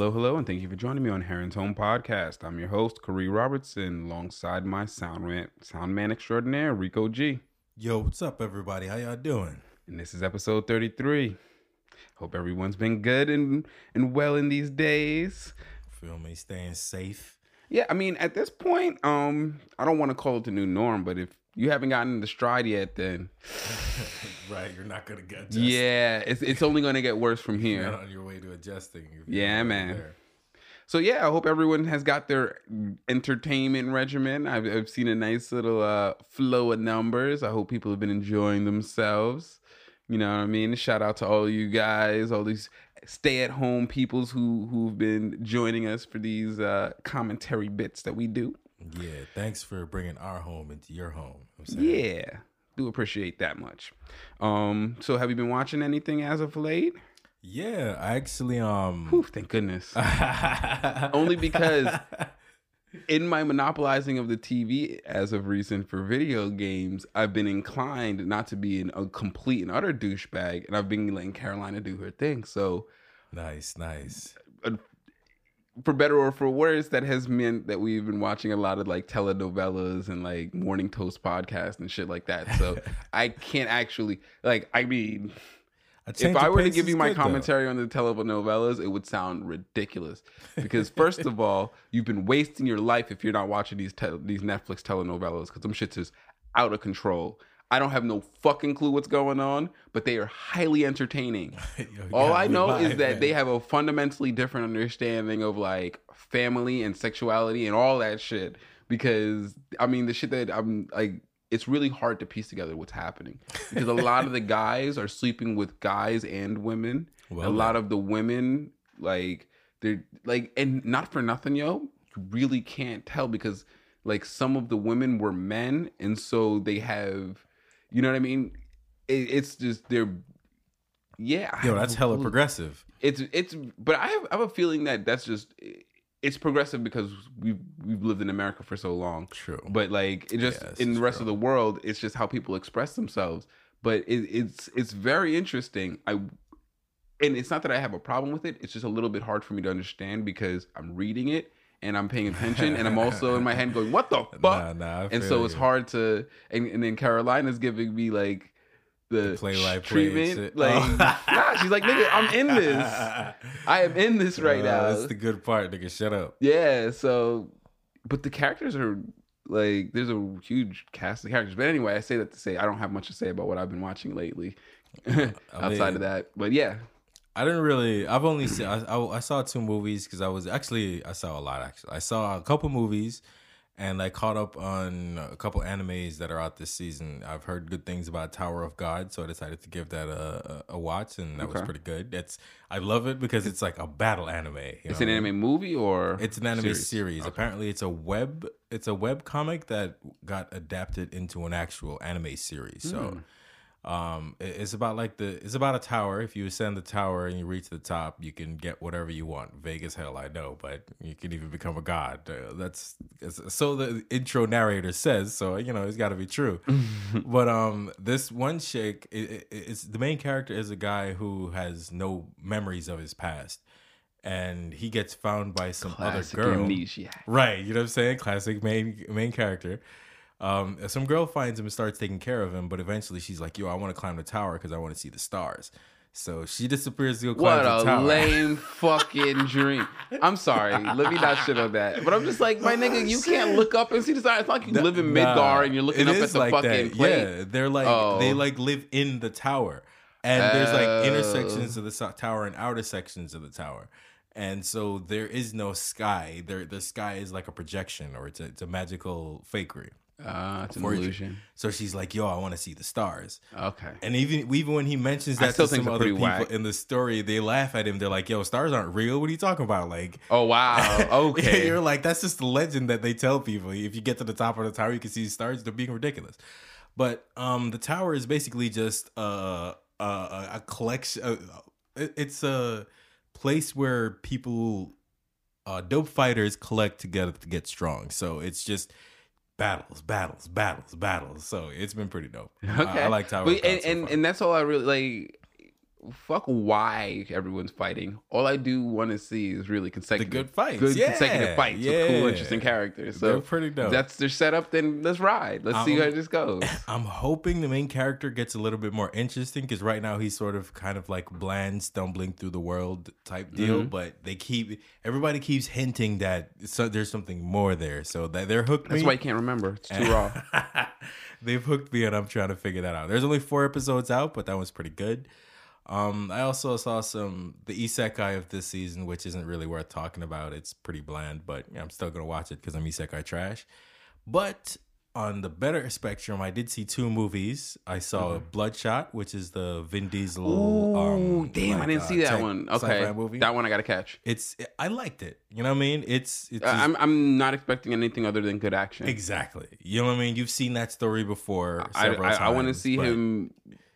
Hello, hello, and thank you for joining me on Heron's Home Podcast. I'm your host, Khary Robertson, alongside my sound man, sound man extraordinaire, Rico G. Yo, what's up, everybody? How y'all doing? And this is episode 33. Hope everyone's been good and, and well in these days. Feel me? Staying safe. Yeah, I mean, at this point, um, I don't want to call it the new norm, but if you haven't gotten into stride yet, then right, you're not gonna get. Yeah, it's it's only gonna get worse from here. You're not on your way to adjusting. Yeah, man. There. So yeah, I hope everyone has got their entertainment regimen. I've, I've seen a nice little uh, flow of numbers. I hope people have been enjoying themselves. You know what I mean? Shout out to all you guys, all these stay at home peoples who who've been joining us for these uh, commentary bits that we do. Yeah, thanks for bringing our home into your home. Yeah, do appreciate that much. Um, so have you been watching anything as of late? Yeah, I actually um. Whew, thank goodness. Only because in my monopolizing of the TV as of recent for video games, I've been inclined not to be an, a complete and utter douchebag, and I've been letting Carolina do her thing. So nice, nice. For better or for worse, that has meant that we've been watching a lot of like telenovelas and like morning toast podcasts and shit like that. So I can't actually like. I mean if I were to give you my commentary though. on the telenovelas, it would sound ridiculous. Because first of all, you've been wasting your life if you're not watching these te- these Netflix telenovelas because them shits is out of control. I don't have no fucking clue what's going on, but they are highly entertaining. Yo, all I know is that man. they have a fundamentally different understanding of like family and sexuality and all that shit. Because I mean, the shit that I'm like it's really hard to piece together what's happening because a lot of the guys are sleeping with guys and women. Well, a lot of the women, like they're like, and not for nothing, yo, you really can't tell because like some of the women were men, and so they have, you know what I mean? It, it's just they're, yeah. Yo, that's hella progressive. It's it's, but I have I have a feeling that that's just it's progressive because we've we've lived in America for so long. True. But like it just in the rest true. of the world, it's just how people express themselves. But it, it's it's very interesting. I and it's not that I have a problem with it. It's just a little bit hard for me to understand because I'm reading it and I'm paying attention and I'm also in my head going, "What the fuck?" Nah, nah, and so it's hard to. And, and then Carolina's giving me like the, play like treatment. Like, oh. nah, she's like, nigga, I'm in this. I am in this right uh, now. That's the good part, nigga. Shut up. Yeah. So, but the characters are like, there's a huge cast of characters. But anyway, I say that to say I don't have much to say about what I've been watching lately, outside mean, of that. But yeah. I didn't really. I've only seen. I, I, I saw two movies because I was actually. I saw a lot. Actually, I saw a couple movies and I caught up on a couple animes that are out this season. I've heard good things about Tower of God, so I decided to give that a, a, a watch, and that okay. was pretty good. It's I love it because it's like a battle anime. it's an anime movie or it's an anime series. series. Okay. Apparently, it's a web it's a web comic that got adapted into an actual anime series. So. Hmm. Um, it's about like the it's about a tower. If you ascend the tower and you reach the top, you can get whatever you want. Vague as hell, I know, but you can even become a god. Uh, that's so the intro narrator says. So you know it's got to be true. but um, this one shake it, it, it's the main character is a guy who has no memories of his past and he gets found by some Classic other girl. Amnesia. Right, you know what I'm saying? Classic main main character. Um, some girl finds him and starts taking care of him, but eventually she's like, "Yo, I want to climb the tower because I want to see the stars." So she disappears to go climb what the tower. What a lame fucking dream. I'm sorry. Let me not shit on that. But I'm just like, my nigga, you can't look up and see the stars. It's like you live in Midgar nah, and you're looking up at the like fucking plate. Yeah, they're like oh. they like live in the tower. And there's like inner sections of the tower and outer sections of the tower. And so there is no sky. There the sky is like a projection or it's a, it's a magical fakery. Ah, uh, it's an illusion. So she's like, "Yo, I want to see the stars." Okay. And even even when he mentions that to some other people whack. in the story, they laugh at him. They're like, "Yo, stars aren't real. What are you talking about?" Like, oh wow, okay. You're like, that's just the legend that they tell people. If you get to the top of the tower, you can see stars. They're being ridiculous. But um, the tower is basically just a a, a collection. Uh, it's a place where people, uh, dope fighters, collect together to get strong. So it's just battles, battles, battles, battles. So it's been pretty dope. Okay, I, I like Tower. But, and, and, and that's all I really like. Fuck why everyone's fighting. All I do want to see is really consecutive good fights. good Yeah, consecutive fights with cool, interesting characters. So They're pretty dope. That's their setup. Then let's ride. Let's see Um, how this goes. I'm hoping the main character gets a little bit more interesting because right now he's sort of kind of like bland, stumbling through the world type deal. Mm-hmm. But they keep everybody keeps hinting that so there's something more there, so that they're hooked. That's me. why I can't remember. It's too raw. They've hooked me, and I'm trying to figure that out. There's only four episodes out, but that one's pretty good. Um, I also saw some the isekai of this season, which isn't really worth talking about. It's pretty bland, but yeah, I'm still gonna watch it because I'm isekai trash. But on the better spectrum, I did see two movies. I saw Bloodshot, which is the Vin Diesel. Ooh, um, damn! I didn't uh, see that tech- one. Okay, movie. that one I gotta catch. it's I liked it. You know what I mean? It's it's Uh, I'm I'm not expecting anything other than good action. exactly. You know what I mean? You've seen that story before. I I, I want to see but- him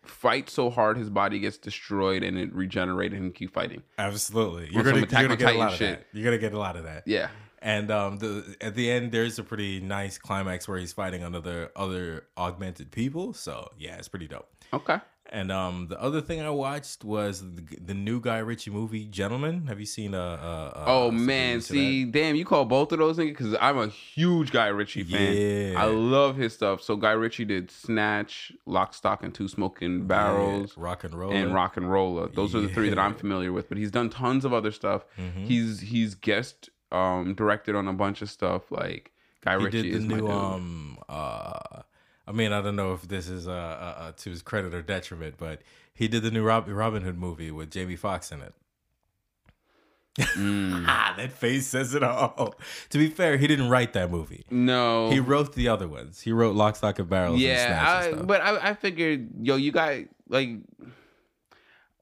fight so hard his body gets destroyed and it regenerates and keep fighting. Absolutely, you're gonna, you're gonna on get a lot of shit. that. You're gonna get a lot of that. Yeah. And um, the at the end, there's a pretty nice climax where he's fighting another other augmented people. So yeah, it's pretty dope. Okay. And um, the other thing I watched was the, the new Guy Ritchie movie, Gentlemen. Have you seen uh? uh, uh Oh man, see, damn, you call both of those niggas because I'm a huge Guy Ritchie fan. Yeah. I love his stuff. So Guy Ritchie did Snatch, Lock, Stock, and Two Smoking? Barrels. Yeah, rock and roll, and RocknRolla. Those are the three that I'm familiar with. But he's done tons of other stuff. Mhm. He's he's guest um directed on a bunch of stuff. Like Guy He Ritchie did the new um uh. I mean, I don't know if this is uh, uh, uh to his credit or detriment, but he did the new Rob- Robin Hood movie with Jamie Foxx in it. Mm. Ah, that face says it all. To be fair, he didn't write that movie. No, He wrote the other ones. He wrote Lock, Stock, and Barrels. and yeah, and I, stuff. but I, I figured, yo, you got like,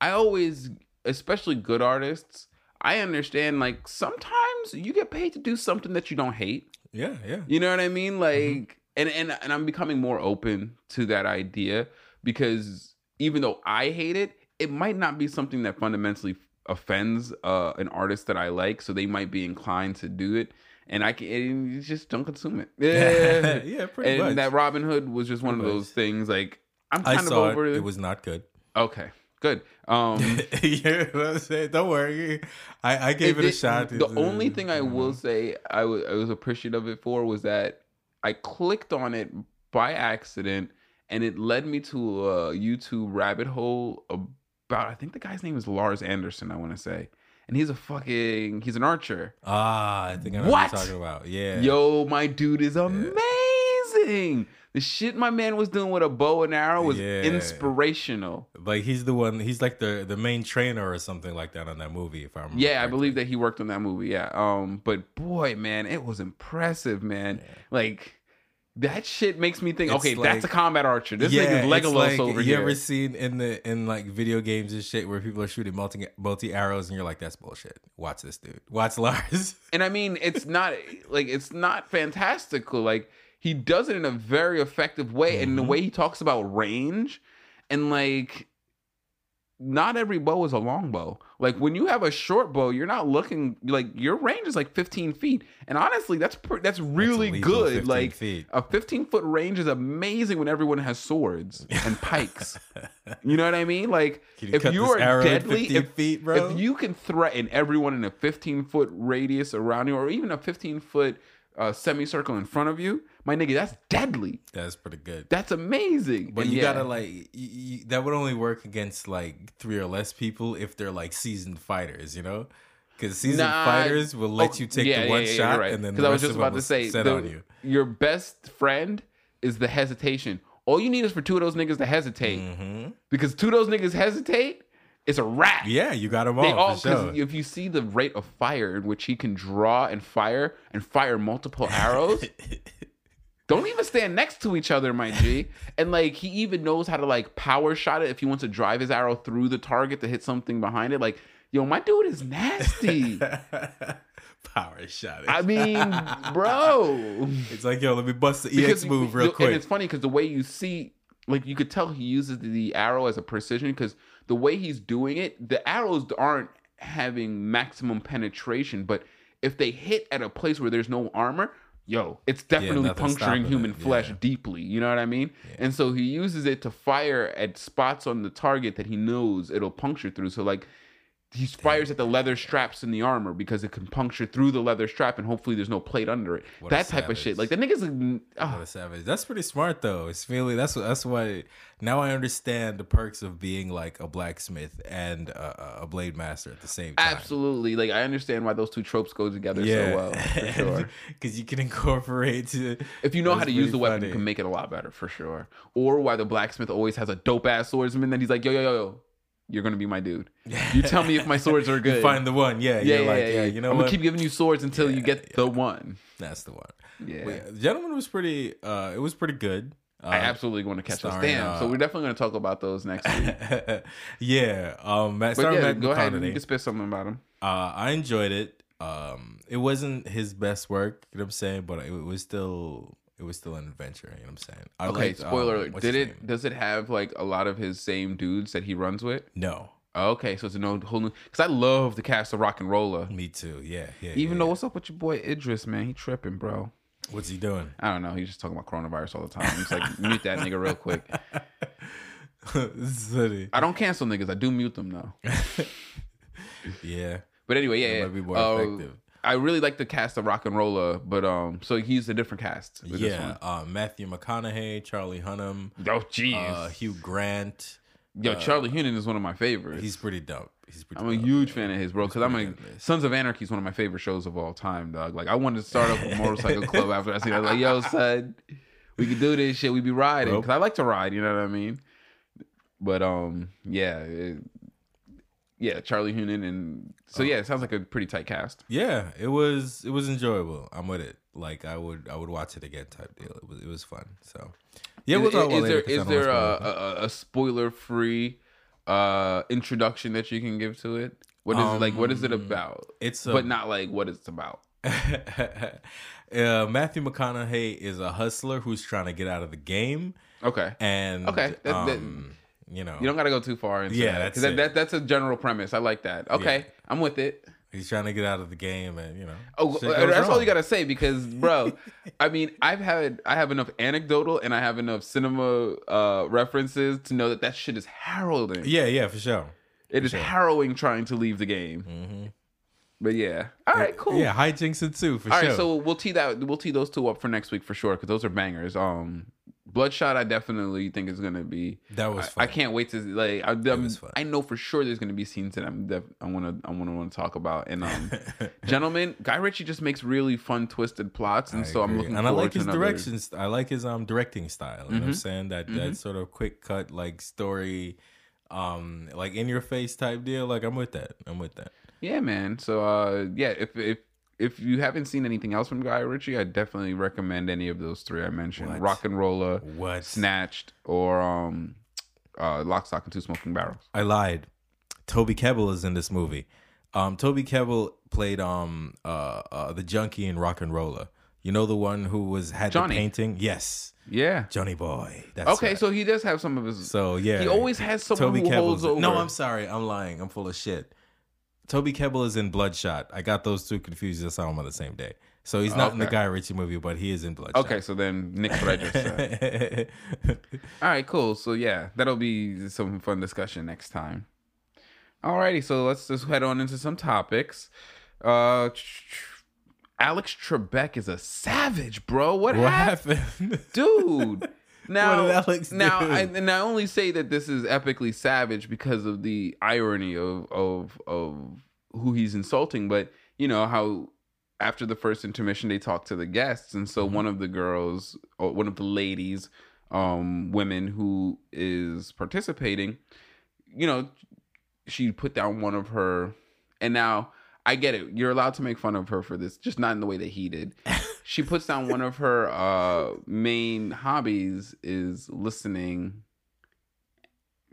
I always, especially good artists, I understand. Like sometimes you get paid to do something that you don't hate. yeah, yeah. You know what I mean? Like, Mm-hmm. And and and I'm becoming more open to that idea because even though I hate it, it might not be something that fundamentally offends uh, an artist that I like, so they might be inclined to do it. And I can and you just don't consume it. Yeah, yeah, pretty and much. that Robin Hood was just one Pretty of much. those things. Like I'm I kind of over it. It was not good. okay. Good. Um, you know what I'm saying? Don't worry. I, I gave it, a shot. The uh, only thing I will mhm. say I wa- I was appreciative of it for was that I clicked on it by accident and it led me to a YouTube rabbit hole about I think the guy's name is Lars Andersen, I want to say. And he's a fucking he's an archer. Ah, I think I know What? what you're talking about. Yeah. Yo, my dude is amazing. The shit my man was doing with a bow and arrow was Yeah. inspirational. Like he's the one. He's like the the main trainer or something like that on that movie. If I remember. Yeah, I believe that he worked on that movie. Yeah. Um, but boy, man, it was impressive, man. Like that shit makes me think. It's okay, like- that's a combat archer. This yeah, nigga's Legolas like, over you here. ever seen in the in like video games and shit where people are shooting multi multi arrows and you're like, that's bullshit. Watch this dude. Watch Lars. and I mean, it's not like it's not fantastical. Like he does it in a very effective way, and Mm-hmm. the way he talks about range, and like. Not every bow is a long bow. Like when you have a short bow, you're not looking like your range is like 15 feet, and honestly, that's pre- that's really That's good. Like feet. a 15 foot range is amazing when everyone has swords and pikes. you know what I mean? Like you if you are deadly, if, feet, if you can threaten everyone in a 15 foot radius around you, or even a 15 foot uh, semicircle in front of you, my nigga, that's deadly. That's pretty good. That's amazing. But And you yeah, gotta like that would only work against like three or less people if they're like seasoned fighters, you know? Because seasoned Nah, fighters will let oh, you take yeah, the one yeah, shot right. and then 'Cause the I was just of about them to say set the- on you. your best friend is the hesitation. All you need is for two of those niggas to hesitate, hmm because two of those niggas hesitate, it's a wrap. Yeah, you got them They all, because sure. if you see the rate of fire in which he can draw and fire and fire multiple arrows, don't even stand next to each other, my G. And like he even knows how to like power shot it if he wants to drive his arrow through the target to hit something behind it. Like, yo, my dude is nasty. Power shot. It. I mean, bro. it's like yo, let me bust the EX move real quick. And it's funny because the way you see, like, you could tell he uses the arrow as a precision because the way he's doing it, the arrows aren't having maximum penetration, but if they hit at a place where there's no armor, yo, it's definitely nothing's puncturing human flesh yeah. deeply. You know what I mean? And so he uses it to fire at spots on the target that he knows it'll puncture through. So like he fires at the leather straps in the armor because it can puncture through the leather strap and hopefully there's no plate under it. What that type of shit. Like the niggas are- ah, What a savage. That's pretty smart though. It's really that's what that's why now I understand the perks of being like a blacksmith and a, a blade master at the same time. absolutely. Like I understand why those two tropes go together so well. For sure. Because you can incorporate. To, If you know how to use the weapon, you can make it a lot better for sure. Or why the blacksmith always has a dope ass swordsman that he's like, yo, yo, yo, yo, you're gonna be my dude. You tell me if my swords are good. You find the one, yeah, yeah, you're yeah, like, yeah, yeah. You know I'm what? gonna keep giving you swords until you Yeah, get the one. That's the one. Yeah. Yeah, Gentleman was pretty. uh It was pretty good. Uh, I absolutely want to catch those. starring, Damn. so uh, we're definitely gonna talk about those next week. yeah. Um, Matt, But yeah, Matthew go ahead. You can spit something about him. Uh, I enjoyed it. Um, it wasn't his best work, you know what I'm saying, but it was still it was still an adventure. You know what I'm saying? I Okay. liked, um, spoiler alert. what's Did it? name? Does it have like a lot of his same dudes that he runs with? No, Okay, so it's a no whole new. Because I love the cast of RocknRolla. me too. Yeah, yeah. Even yeah, though yeah. what's up with your boy Idris, man? He tripping, bro. what's he doing? I don't know. He's just talking about coronavirus all the time. He's like, mute that nigga real quick. Silly. I don't cancel niggas. I do mute them though. Yeah, But anyway, yeah, yeah. might be more Uh, effective. I really like the cast of RocknRolla, but um, so he's a different cast. With this yeah. one. Uh, Matthew McConaughey, Charlie Hunnam, Oh, jeez. uh, Hugh Grant. Yo, Charlie Hunnam is one of my favorites. He's pretty dope. He's pretty. I'm a dope. huge fan of his, bro. Because I'm a. Sons of Anarchy is one of my favorite shows of all time, dog. Like I wanted to start up a motorcycle club after I see that. Like, yo, son, we could do this shit. We be riding because I like to ride. You know what I mean? But um, yeah, it- yeah, Charlie Hunnam and so yeah, it sounds like a pretty tight cast. Yeah, it was it was enjoyable. I'm with it. Like I would I would watch it again type deal. It was it was fun. So yeah, is, we'll talk is later there is there a, a, a spoiler free uh introduction that you can give to it? What is it like? What is it Um, about? It's a, but not like what it's about. uh, Matthew McConaughey is a hustler who's trying to get out of the game, Okay, and Okay, that- that- um, you know, you don't got to go too far into Yeah, that that's that, that, that's a general premise. I like that. Okay, Yeah. I'm with it. he's trying to get out of the game, and you know, Oh, that's goes all you gotta say because, bro, I mean, I've had I have enough anecdotal and I have enough cinema uh, references to know that that shit is harrowing. Yeah, yeah, for sure. it is sure. harrowing trying to leave the game. hmm But yeah, all right, cool. Yeah, hijinks ensue for All sure. right, so we'll tee that we'll tee those two up for next week for sure because those are bangers. Um, Bloodshot, I definitely think is gonna be. that was I, fun. I can't wait to like. I, fun. I know for sure there's gonna be scenes that I'm def- I want to I want to want to talk about. And um, gentlemen, Guy Ritchie just makes really fun, twisted plots, and I so I'm looking and I like his another- directions. I like his um directing style. You know what I'm Mhm. saying? That Mhm. that sort of quick cut, like story, um, like in your face type deal. Like I'm with that. I'm with that. Yeah, man. So uh, yeah, if if if you haven't seen anything else from Guy Ritchie, I definitely recommend any of those three I mentioned: What? RocknRolla, What? Snatched, or um, uh, Lock, Stock, and Two Smoking Barrels. I lied. Toby Kebbell is in this movie. Um, Toby Kebbell played um uh, uh the junkie in RocknRolla. You know the one who was had Johnny. the painting. Yes, Yeah. Johnny Boy. That's Okay, right. so he does have some of his. so yeah, he always has someone who Kebbell's holds over. No, I'm sorry. I'm lying. I'm full of shit. Toby Kebbell is in Bloodshot. I got those two confused. I saw him on the same day. So he's not in the Guy Ritchie movie, but he is in Bloodshot. Okay, so then Nick what I just said. All right, cool. So yeah, that'll be some fun discussion next time. Alrighty, so let's just head on into some topics. Uh, Alex Trebek is a savage, bro. What, what happened, happened? dude? Now, now. I, and I only say that this is epically savage because of the irony of of of who he's insulting. But you know how after the first intermission they talk to the guests, and so one of the girls, or one of the ladies, um, women who is participating, you know, she put down one of her, and now. I get it. You're allowed to make fun of her for this, just not in the way that he did. she puts down one of her uh, main hobbies is listening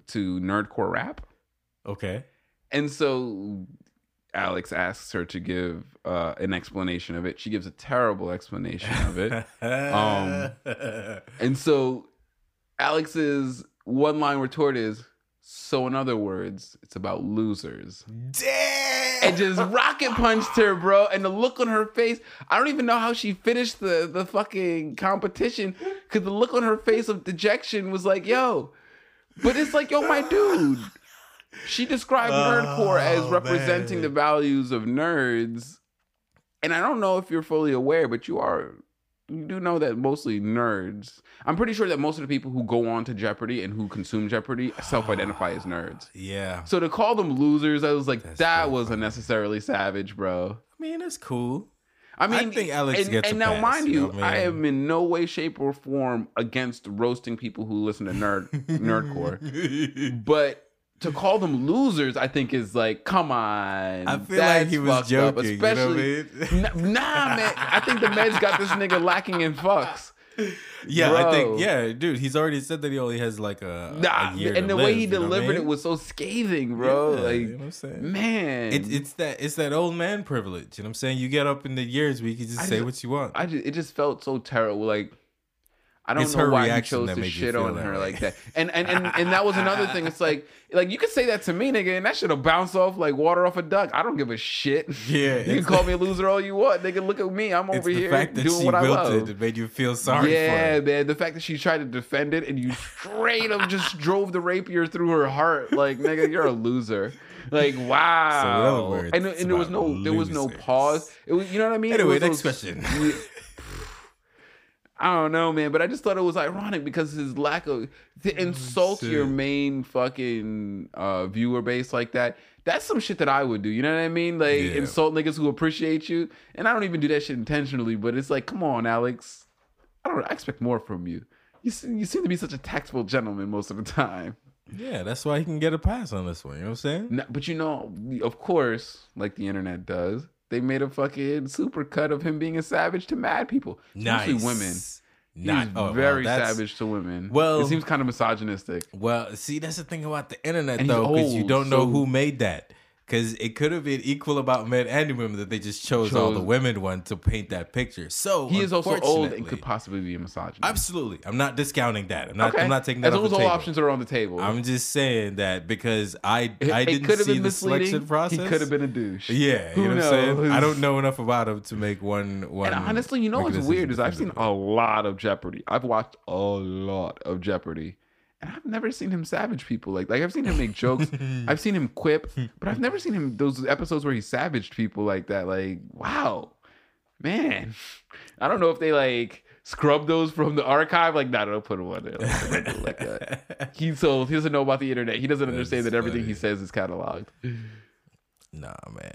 to nerdcore rap. okay. And so Alex asks her to give uh, an explanation of it. She gives a terrible explanation of it. Um, and so Alex's one line retort is, So in other words, it's about losers. Damn. And just rocket punched her, bro. And the look on her face, I don't even know how she finished the, the fucking competition. Cause the look on her face of dejection was like, yo. But it's like, yo, my dude. She described oh, nerdcore as Oh, representing man. the values of nerds. And I don't know if you're fully aware, but you are you do know that mostly nerds. I'm pretty sure that most of the people who go on to Jeopardy and who consume Jeopardy self-identify as nerds. Yeah. So to call them losers, I was like, That's that was funny. unnecessarily savage, bro. I mean, it's cool. I mean, I think Alex and, gets and now, pass, mind you you, know I I am in no way, shape, or form against roasting people who listen to nerd nerdcore, but to call them losers, I think is like, come on. I feel like he was fucked up, joking. you know I especially. mean? Nah, man. I think the Meds got this nigga lacking in fucks. Yeah, I think yeah, dude. He's already said that he only has like a, Nah, a year and the way he what I delivered it was so scathing, bro. Yeah, like, you know what I'm saying? man, It, it's that it's that old man privilege. You know what I'm saying? You get up in the years where you can just I say just- what you want. I just, it just felt so terrible. Like I don't It's know why he chose to shit on her way. like that. And and, and and that was another thing. It's like like you could say that to me, nigga, and that should have bounced off like water off a duck. I don't give a shit. Yeah, you can call me a loser all you want, nigga. Look at me, I'm over the here fact that doing she what I love. it made you feel sorry yeah, man. The fact that she tried to defend it and you straight up just drove the rapier through her heart, like nigga, you're a loser. Like wow. other words, and, and there was no there was no pause. It was you know what I mean. Anyway, next those- question. I don't know, man, but I just thought it was ironic because his lack of to insult your Oh, main fucking uh, viewer base like that. That's some shit that I would do. You know what I mean? Like Yeah. insult niggas who appreciate you, and I don't even do that shit intentionally. But it's like, come on, Alex. I don't. I expect more from you. You seem, you seem to be such a tactful gentleman most of the time. Yeah, that's why he can get a pass on this one. You know what I'm saying? No, but you know, of course, like the internet does, they made a fucking super cut of him being a savage to mad people, Nice. women. He's Not oh, very that's- savage to women. Well- it seems kind of misogynistic. Well, see, that's the thing about the internet, And though, because you don't know who made that. Because it could have been equal about men and women that they just chose, all the women one to paint that picture. So He is also old and could possibly be a misogynist. Absolutely, I'm not discounting that. I'm not. okay. I'm not taking that as long as all table. options are on the table. I'm just saying that because I It- I didn't see the misleading. selection process. He could have been a douche. Yeah, Who you know what I'm saying. I don't know enough about him to make one one. And honestly, you know what's weird is I've seen a lot of Jeopardy. I've watched a lot of Jeopardy. And I've never seen him savage people like like I've seen him make jokes. I've seen him quip, but I've never seen him those episodes where he savaged people like that. Like, wow. Man. I don't know if they like scrub those from the archive. Like, nah, don't put them on there. Like, like that. He's so he doesn't know about the internet. He doesn't understand that everything he says is cataloged. Nah, man,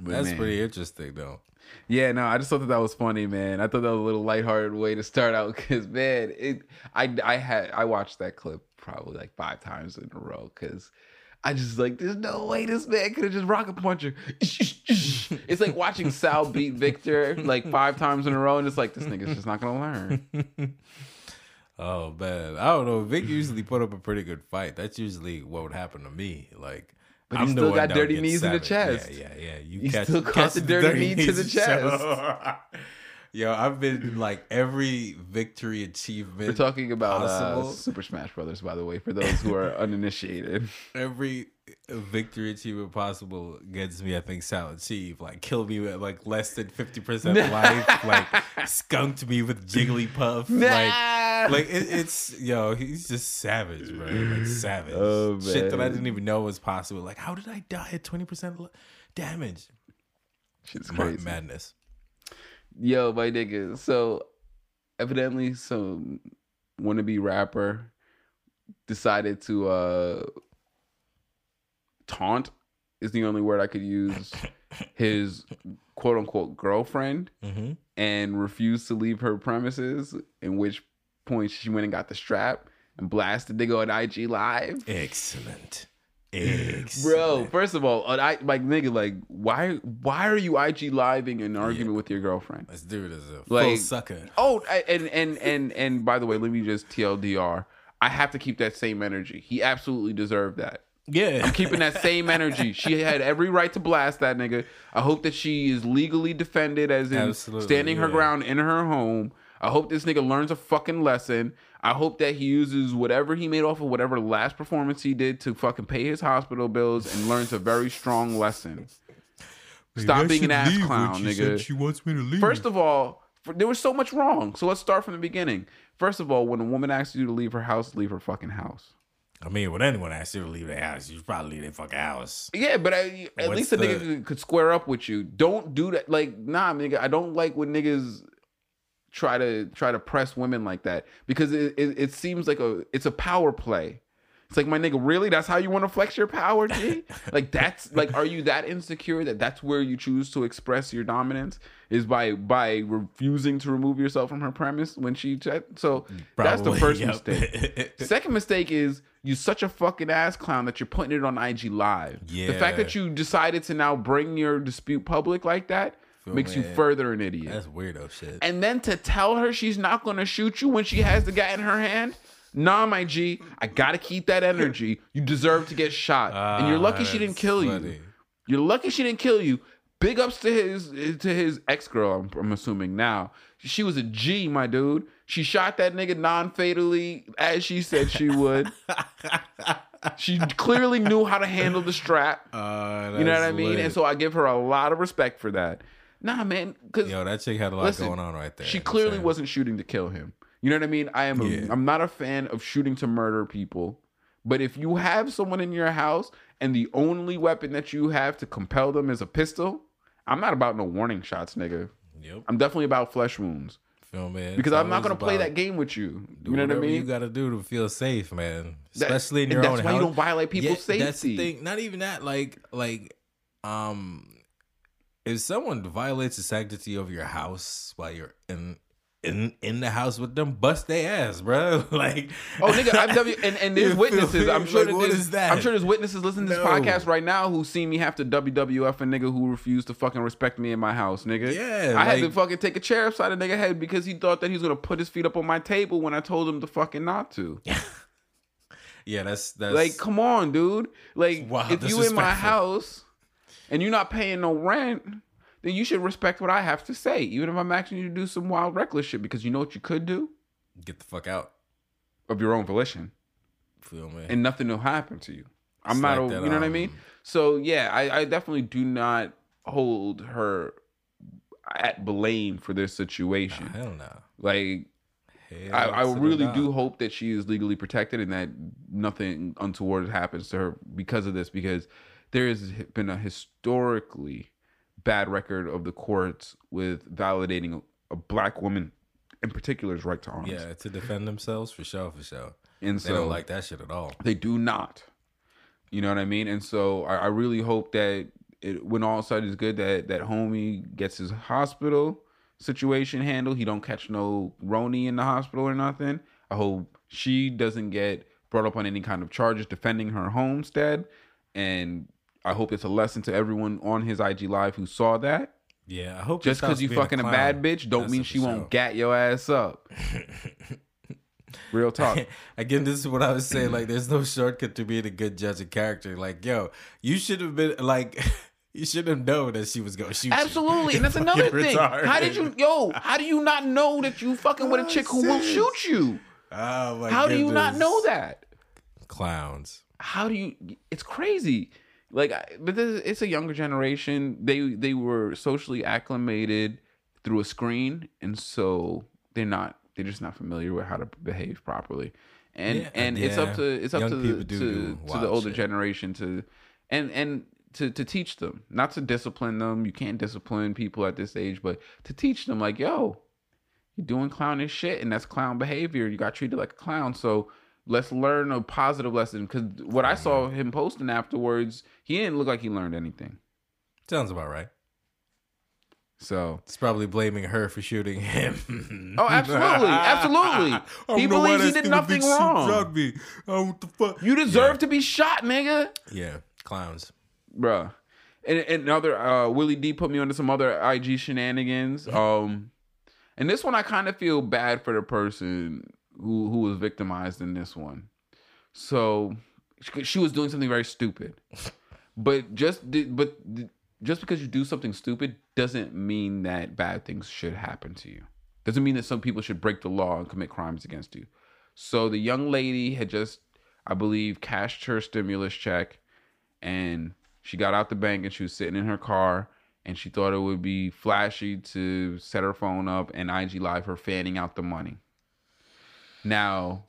But that's man. pretty interesting though. Yeah, no, I just thought that that was funny, man. I thought that was a little lighthearted way to start out because, man, it. I I had I watched that clip probably like five times in a row because I just like there's no way this man could have just rocket puncher. it's like watching Sal beat Victor like five times in a row, and it's like this nigga's just not gonna learn. Oh man, I don't know. Vic usually put up a pretty good fight. That's usually what would happen to me. Like, But I'm still got dirty knees in the chest. Yeah, yeah, yeah. You He catch, still caught the dirty knee to the chest. Yo, I've been like every victory achievement. We're talking about uh. Super Smash Brothers, by the way, for those who are uninitiated. every victory achievement possible gets me. I think Silent Chief like killed me with like less than fifty percent life. like skunked me with Jigglypuff. Like like it, it's yo, he's just savage, bro. Like savage. Oh, Shit that I didn't even know was possible. Like, how did I die at twenty percent damage? Shit's crazy. Madness. Yo, my nigga. So, evidently, some wannabe rapper decided to uh taunt is the only word I could use his quote unquote girlfriend Mm-hmm. and refused to leave her premises. In which point she went and got the strap and blasted nigga on IG live. Excellent. Bro, first of all, uh, I like nigga, like why why are you IG living an argument with your girlfriend? This dude is a full Like- sucker. Oh, I- and and and and by the way, let me just TLDR. I have to keep that same energy. He absolutely deserved that. Yeah. I'm keeping that same energy. She had every right to blast that nigga. I hope that she is legally defended, as in Absolutely, standing her ground in her home. I hope this nigga learns a fucking lesson. I hope that he uses whatever he made off of whatever last performance he did to fucking pay his hospital bills and learns a very strong lesson. Stop being an ass clown, nigga. she wants me to leave. First of all, for, there was so much wrong. So let's start from the beginning. First of all, when a woman asks you to leave her house, leave her fucking house. I mean, when anyone asks you to leave their house, you probably leave their fucking house. Yeah, but I, at What's least a the- nigga could, could square up with you. Don't do that. Like, nah, nigga. I don't like when niggas try to try to press women like that because it, it, it seems like a it's a power play. It's like my nigga, really? That's how you want to flex your power, G? like that's like, are you that insecure that that's where you choose to express your dominance is by by refusing to remove yourself from her premise when she checked? So that's the first yep. mistake. Second mistake is you such a fucking ass clown that you're putting it on IG Live. Yeah. The fact that you decided to now bring your dispute public like that Feel makes you further an idiot. That's weirdo shit. and then to tell her she's not going to shoot you when she has the guy in her hand. Nah, my G, I gotta keep that energy. You deserve to get shot, and you're lucky she Ah, didn't kill you. funny. You're lucky she didn't kill you. Big ups to his to his ex girl. I'm, I'm assuming now. She was a G, my dude. She shot that nigga non fatally as she said she would. she clearly knew how to handle the strap. Uh, You know what I mean? lit. And so I give her a lot of respect for that. Nah, man, because yo, that chick had a lot Listen, going on right there. she clearly wasn't shooting to kill him. You know what I mean? I am. A, Yeah. I'm not a fan of shooting to murder people. But if you have someone in your house and the only weapon that you have to compel them is a pistol, I'm not about no warning shots, nigga. Yep. I'm definitely about flesh wounds Feel me? because I'm not gonna play that game with you. You know what I mean? You got to do to feel safe, man. That- Especially in and your that's own why house. you don't violate people's Yeah, That's safety. the thing. Not even that. Like, like, um, if someone violates the sanctity of your house while you're in in in the house with them, bust their ass, bro. like, Oh nigga, I've W and, and there's witnesses. I'm sure Like, that there's, that? I'm sure there's witnesses listening to this podcast right now who see me have to WWF a nigga who refused to fucking respect me in my house, nigga. Yeah, I had to fucking take a chair upside a nigga head because he thought that he was gonna put his feet up on my table when I told him to fucking not to. yeah, that's that's Like, come on, dude. Like, Wow, if you in my house and you're not paying no rent, then you should respect what I have to say, even if I'm asking you to do some wild, reckless shit. Because you know what you could do get the fuck out. of your own volition. Feel me? and nothing will happen to you. I'm It's not, like a, that, you know what I mean? um, So yeah, I, I definitely do not hold her at blame for this situation. Hell no. Like Hell I, I really do hope that she is legally protected and that nothing untoward happens to her because of this. Because there has been a historically bad record of the courts with validating a, a black woman in particular's right to arms. Yeah, to defend themselves for sure, for sure. and They so don't like that shit at all. They do not. You know what I mean? And so I, I really hope that it, when all said is good, that that homie gets his hospital situation handled. He don't catch no Roni in the hospital or nothing. I hope she doesn't get brought up on any kind of charges defending her homestead. And I hope it's a lesson to everyone on his IG live who saw that. Yeah, I hope Just because you fucking a bad bitch, don't mean she won't gat your ass up. Real talk. Again, this is what I was saying. Like, there's no shortcut to being a good judge of character. Like, yo, you should have been like, you should have known that she was gonna shoot. you. Absolutely, and that's another thing. retarded. How did you, yo? How do you not know that you fucking with a chick who will shoot you? Oh my How do you not know that? Clowns. How do you? It's crazy. Like, but this, it's a younger generation. They they were socially acclimated through a screen, and so they're not. They're just not familiar with how to behave properly. And Yeah, and it's up to it's up Young to the, do to, do to the older shit. generation to and and to to teach them, not to discipline them. You can't discipline people at this age, but to teach them, like, yo, you're doing clownish shit, and that's clown behavior. You got treated like a clown, so let's learn a positive lesson. Because what I saw him posting afterwards, he didn't look like he learned anything. Sounds about right. So It's probably blaming her for shooting him. Oh, absolutely, absolutely. He don't know why believes he did nothing wrong. me. Oh, what the fuck? you deserve to be shot, nigga. Yeah, clowns. bruh. And, and another uh Willie D put me onto some other IG shenanigans. Um and this one I kind of feel bad for the person who who was victimized in this one. So she, was doing something very stupid. But just but just because you do something stupid doesn't mean that bad things should happen to you. Doesn't mean that some people should break the law and commit crimes against you. So the young lady had just, I believe, cashed her stimulus check and she got out the bank and she was sitting in her car and she thought it would be flashy to set her phone up and IG live her fanning out the money. Now,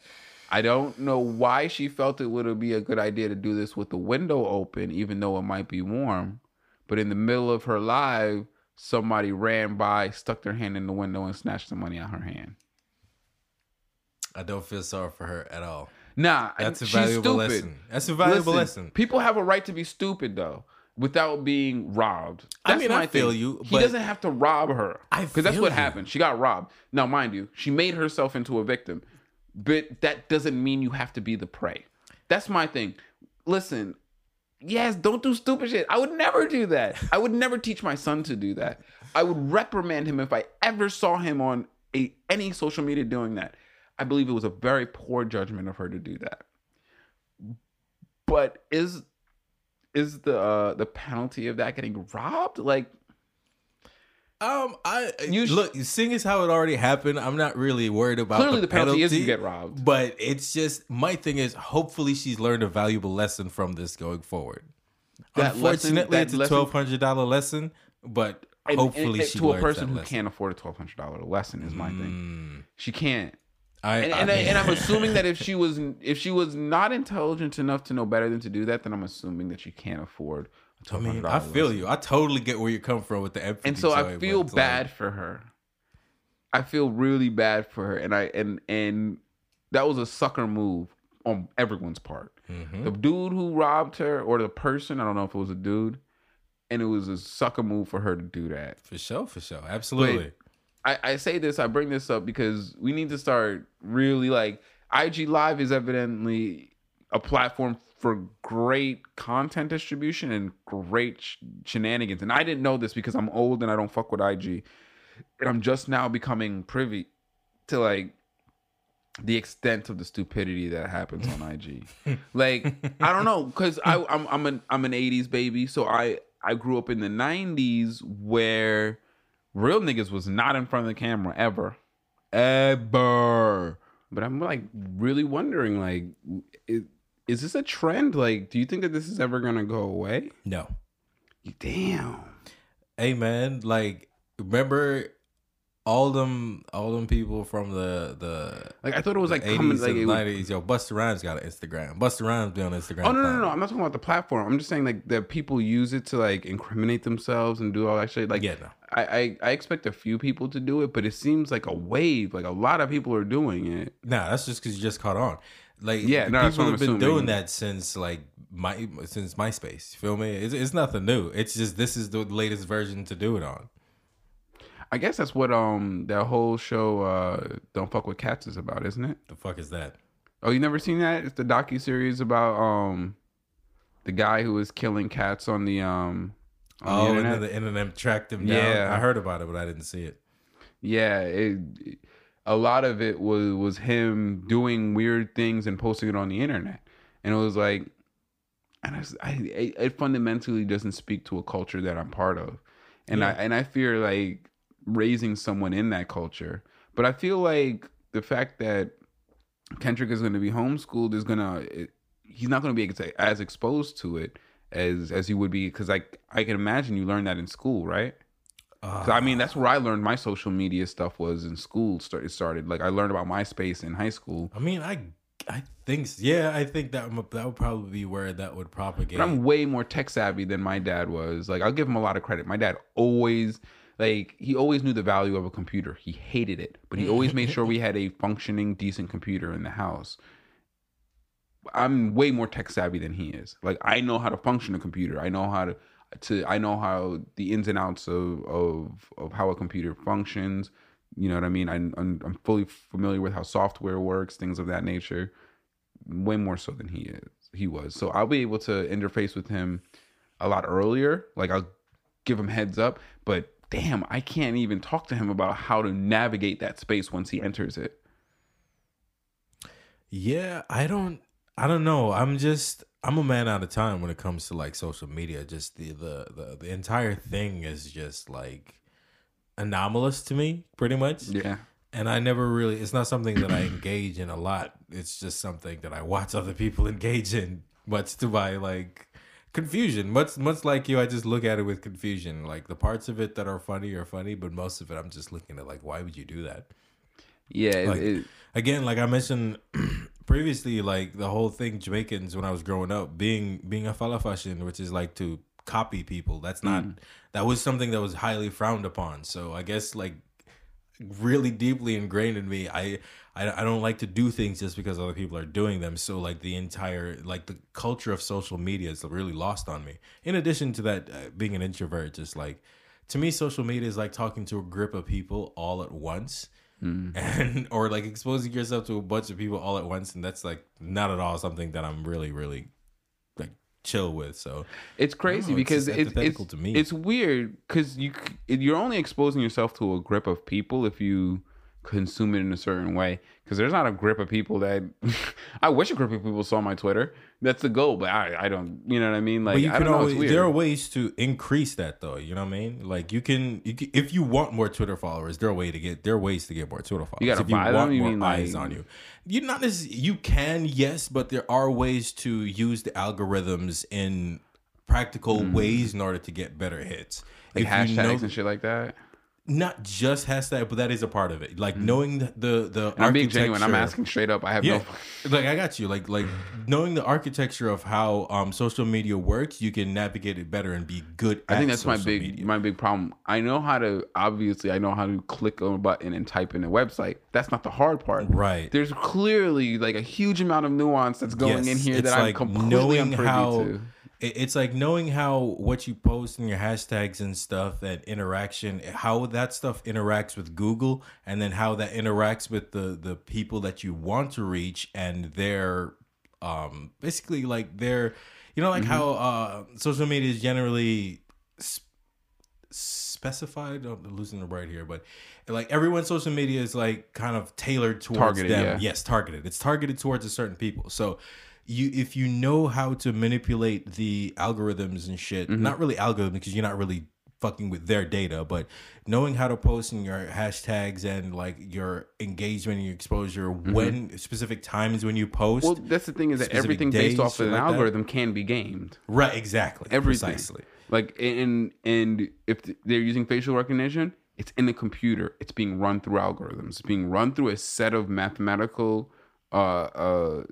I don't know why she felt it would be a good idea to do this with the window open, even though it might be warm. But in the middle of her live, somebody ran by, stuck their hand in the window, and snatched the money out her hand. I don't feel sorry for her at all. Nah, That's a valuable lesson. That's a valuable Listen, lesson. People have a right to be stupid though, without being robbed. I That's mean, my I feel thing. you, He doesn't have to rob her because that's what you. happened. She got robbed. Now, mind you, she made herself into a victim, but that doesn't mean you have to be the prey. That's my thing. Listen, yes, don't do stupid shit. I would never do that. I would never teach my son to do that. I would reprimand him if I ever saw him on a, any social media doing that. I believe it was a very poor judgment of her to do that. But is is the uh, the penalty of that getting robbed? Like Um, I You look, seeing as how it already happened, I'm not really worried about clearly the, the penalty, is you penalty, get robbed. But it's just my thing is, hopefully, she's learned a valuable lesson from this going forward. That lesson- Unfortunately, that it's a twelve hundred dollar lesson, but And- hopefully, and- she to a person who lesson. can't afford a twelve hundred dollar lesson is my thing. Mm, She can't. I, and, I and, I, and I'm assuming that if she was if she was not intelligent enough to know better than to do that, then I'm assuming that she can't afford I mean, I feel you. I totally get where you're coming from with the empathy. and so I feel bad like- for her. I feel really bad for her, and I and and that was a sucker move on everyone's part. Mhm. The dude who robbed her, or the person, I don't know if it was a dude, and it was a sucker move for her to do that. for sure, for sure, absolutely. I, I say this, I bring this up because we need to start really like IG Live is evidently a platform for great content distribution and great sh- shenanigans. And I didn't know this because I'm old and I don't fuck with IG. And I'm just now becoming privy to like the extent of the stupidity that happens on IG. like I don't know cuz I I'm I'm an I'm an 80s baby, so I I grew up in the 90s where real niggas was not in front of the camera ever ever but i'm like really wondering like is, is this a trend like do you think that this is ever gonna go away no, damn hey man, like remember all them all them people from the the like i thought it was like 80s coming like and it was, 90s. Yo, Busta Rhymes got an Instagram. Busta Rhymes be on Instagram. oh no no now. no i'm not talking about the platform i'm just saying like that people use it to like incriminate themselves and do all that shit like Yeah, no. I, I i expect a few people to do it but it seems like a wave like a lot of people are doing it Nah, that's just because you just caught on. Like, Yeah, no, people have been assuming. doing that since like my since MySpace. You feel me? It's, it's nothing new. It's just this is the latest version to do it on. i guess that's what um that whole show uh don't fuck with cats is about isn't it The fuck is that? Oh, you never seen that? It's the docu series about um the guy who was killing cats on the um on the Oh, and then the internet tracked him down. Yeah. I heard about it, but I didn't see it. yeah, it, a lot of it was was him doing weird things and posting it on the internet, and it was like, and I, was- I it, fundamentally doesn't speak to a culture that I'm part of, and I Yeah. and I fear like raising someone in that culture, but I feel like the fact that Kendrick is going to be homeschooled is gonna eh, he's not going to be ex- as exposed to it as as he would be because like I can imagine you learn that in school, right? 'Cause, I mean, that's where I learned my social media stuff was in school. Started started like I learned about MySpace in high school. I mean, I I think yeah, I think that that would probably be where that would propagate. But I'm way more tech savvy than my dad was. Like I'll give him a lot of credit. My dad always like he always knew the value of a computer. He hated it, but he always made sure we had a functioning decent computer in the house. I'm way more tech savvy than he is. Like I know how to function a computer. I know how to to I know how the ins and outs of of of how a computer functions. You know what I mean? I, I'm I'm fully familiar with how software works, things of that nature. Way more so than he is. He was. So I'll be able to interface with him a lot earlier. Like I'll give him heads up, but damn, I can't even talk to him about how to navigate that space once he enters it. Yeah, I don't I don't know. I'm just I'm a man out of time when it comes to like social media. Just the the the, the entire thing is just like anomalous to me, pretty much. Yeah. And I never really, it's not something that I engage in a lot. It's just something that I watch other people engage in, much to my like confusion. Much, much like you, I just look at it with confusion. Like the parts of it that are funny are funny, but most of it, I'm just looking at like, why would you do that? Yeah. it- it- again, like I mentioned previously, like the whole thing Jamaicans when I was growing up, being being a follow-fashion, which is like to copy people. That's not that was something that was highly frowned upon. So I guess like really deeply ingrained in me, I I, I don't like to do things just because other people are doing them. So like the entire like the culture of social media is really lost on me. In addition to that, uh, being an introvert, just like to me, social media is like talking to a group of people all at once Mm. and or like exposing yourself to a bunch of people all at once and that's like not at all something that i'm really really like chill with so It's crazy oh, know, because just it's it's, to me. it's weird because you you're only exposing yourself to a grip of people if you consume it in a certain way. Because there's not a grip of people that I wish a group of people saw my Twitter. That's the goal, but I I don't. You know what I mean? Like you I don't know. always it's weird. there are ways to increase that though you know what i mean like you can, you can if you want more twitter followers there are way to get there are ways to get more twitter followers You gotta if buy them? want You more mean, eyes like- on you you not necessarily you can yes but there are ways to use the algorithms in practical mm. ways in order to get better hits like If hashtags you know- and shit like that. Not just has hashtag, but that is a part of it. Like knowing the the, the. I'm being genuine. I'm asking straight up. I have Yeah, no. like I got you. Like like knowing the architecture of how um social media works, you can navigate it better and be good. I think that's my big media. my big problem. I know how to obviously I know how to click on a button and type in a website. That's not the hard part. Right. There's clearly like a huge amount of nuance that's going Yes, in here that I'm completely knowing how to. It- it's like knowing how what you post and your hashtags and stuff that interaction how that stuff interacts with google and then how that interacts with the the people that you want to reach and their um basically like their you know like Mm-hmm. how uh social media is generally sp- specified i'm losing the right here but like everyone's social media is like kind of tailored towards Targeted, them yeah. yes targeted it's targeted towards a certain people so you if you know how to manipulate the algorithms and shit Mm-hmm. not really algorithms because you're not really fucking with their data but knowing how to post in your hashtags and like your engagement and your exposure when specific times when you post Mm-hmm. Well, that's the thing is that everything based off of an like that. algorithm can be gamed. right exactly Everything. precisely Like and and if they're using facial recognition, it's in the computer. It's being run through algorithms. It's being run through a set of mathematical uh uh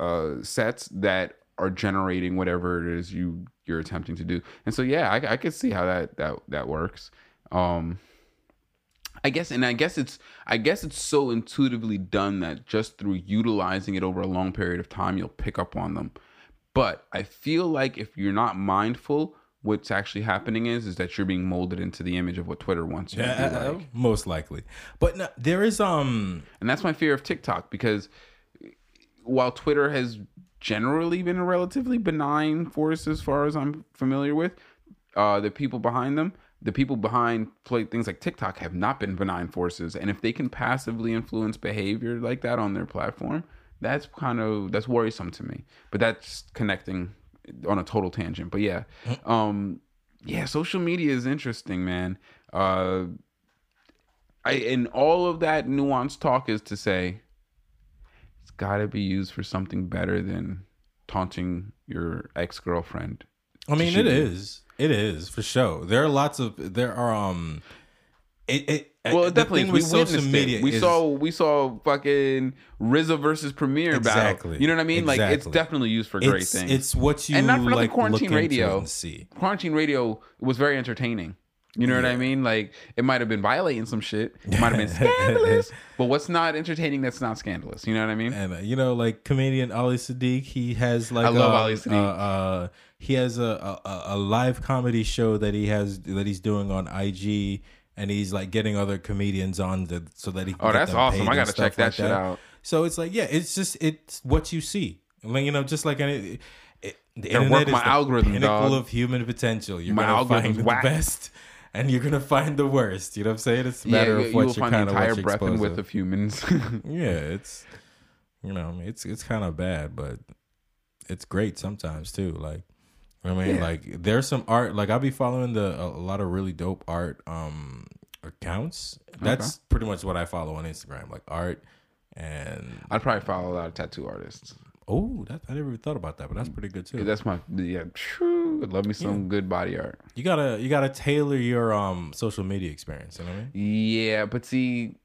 uh sets that are generating whatever it is you you're attempting to do. And so yeah, I I could see how that that that works. Um I guess, and I guess it's, I guess it's so intuitively done that just through utilizing it over a long period of time, you'll pick up on them. But I feel like if you're not mindful, what's actually happening is, is that you're being molded into the image of what Twitter wants you to be like. most likely but no, there is um And that's my fear of TikTok because while Twitter has generally been a relatively benign force as far as I'm familiar with, uh, the people behind them, the people behind play things like TikTok have not been benign forces. And if they can passively influence behavior like that on their platform, that's kind of that's worrisome to me. But that's connecting on a total tangent. But yeah, um, yeah, social media is interesting, man. Uh, I and all of that nuanced talk is to say got to be used for something better than taunting your ex girlfriend. I mean, it you. is. It is for sure. There are lots of there are um. It, it Well, it definitely we witnessed it. We is- saw we saw fucking RZA versus Premier battle. You know what I mean? Like it's definitely used for great it's, things. It's what you And not for like quarantine radio. see. Quarantine radio was very entertaining. You know what I mean? Like it might have been violating some shit. It might have been scandalous. but what's not entertaining that's not scandalous? You know what I mean? And uh, you know, like comedian Ali Siddiq, he has like I love um, Ali Siddiq. Uh, uh, he has a, a a live comedy show that he has that he's doing on IG, and he's like getting other comedians on to, so that he. Can Oh, that's awesome. I gotta check that like shit out. So it's like, yeah, it's just it's what you see. Like you know, just like any. It, the Gotta internet work is the algorithm, pinnacle dog. of human potential. You're My gonna find the whack. best, and you're gonna find the worst. You know what I'm saying? It's a Yeah, matter you, of what you're find the kind of entire breath and width of humans. Yeah, it's you know, it's it's kind of bad, but it's great sometimes too. Like I mean, Yeah. like there's some art. Like I'll be following the a, a lot of really dope art. Um, accounts. That's pretty much what I follow on Instagram, like art and I'd probably follow a lot of tattoo artists. Oh, that I never even thought about that, but that's pretty good too. That's my yeah. True. Love me some good body art. You gotta you gotta tailor your um social media experience. You know what I mean? Yeah, but see,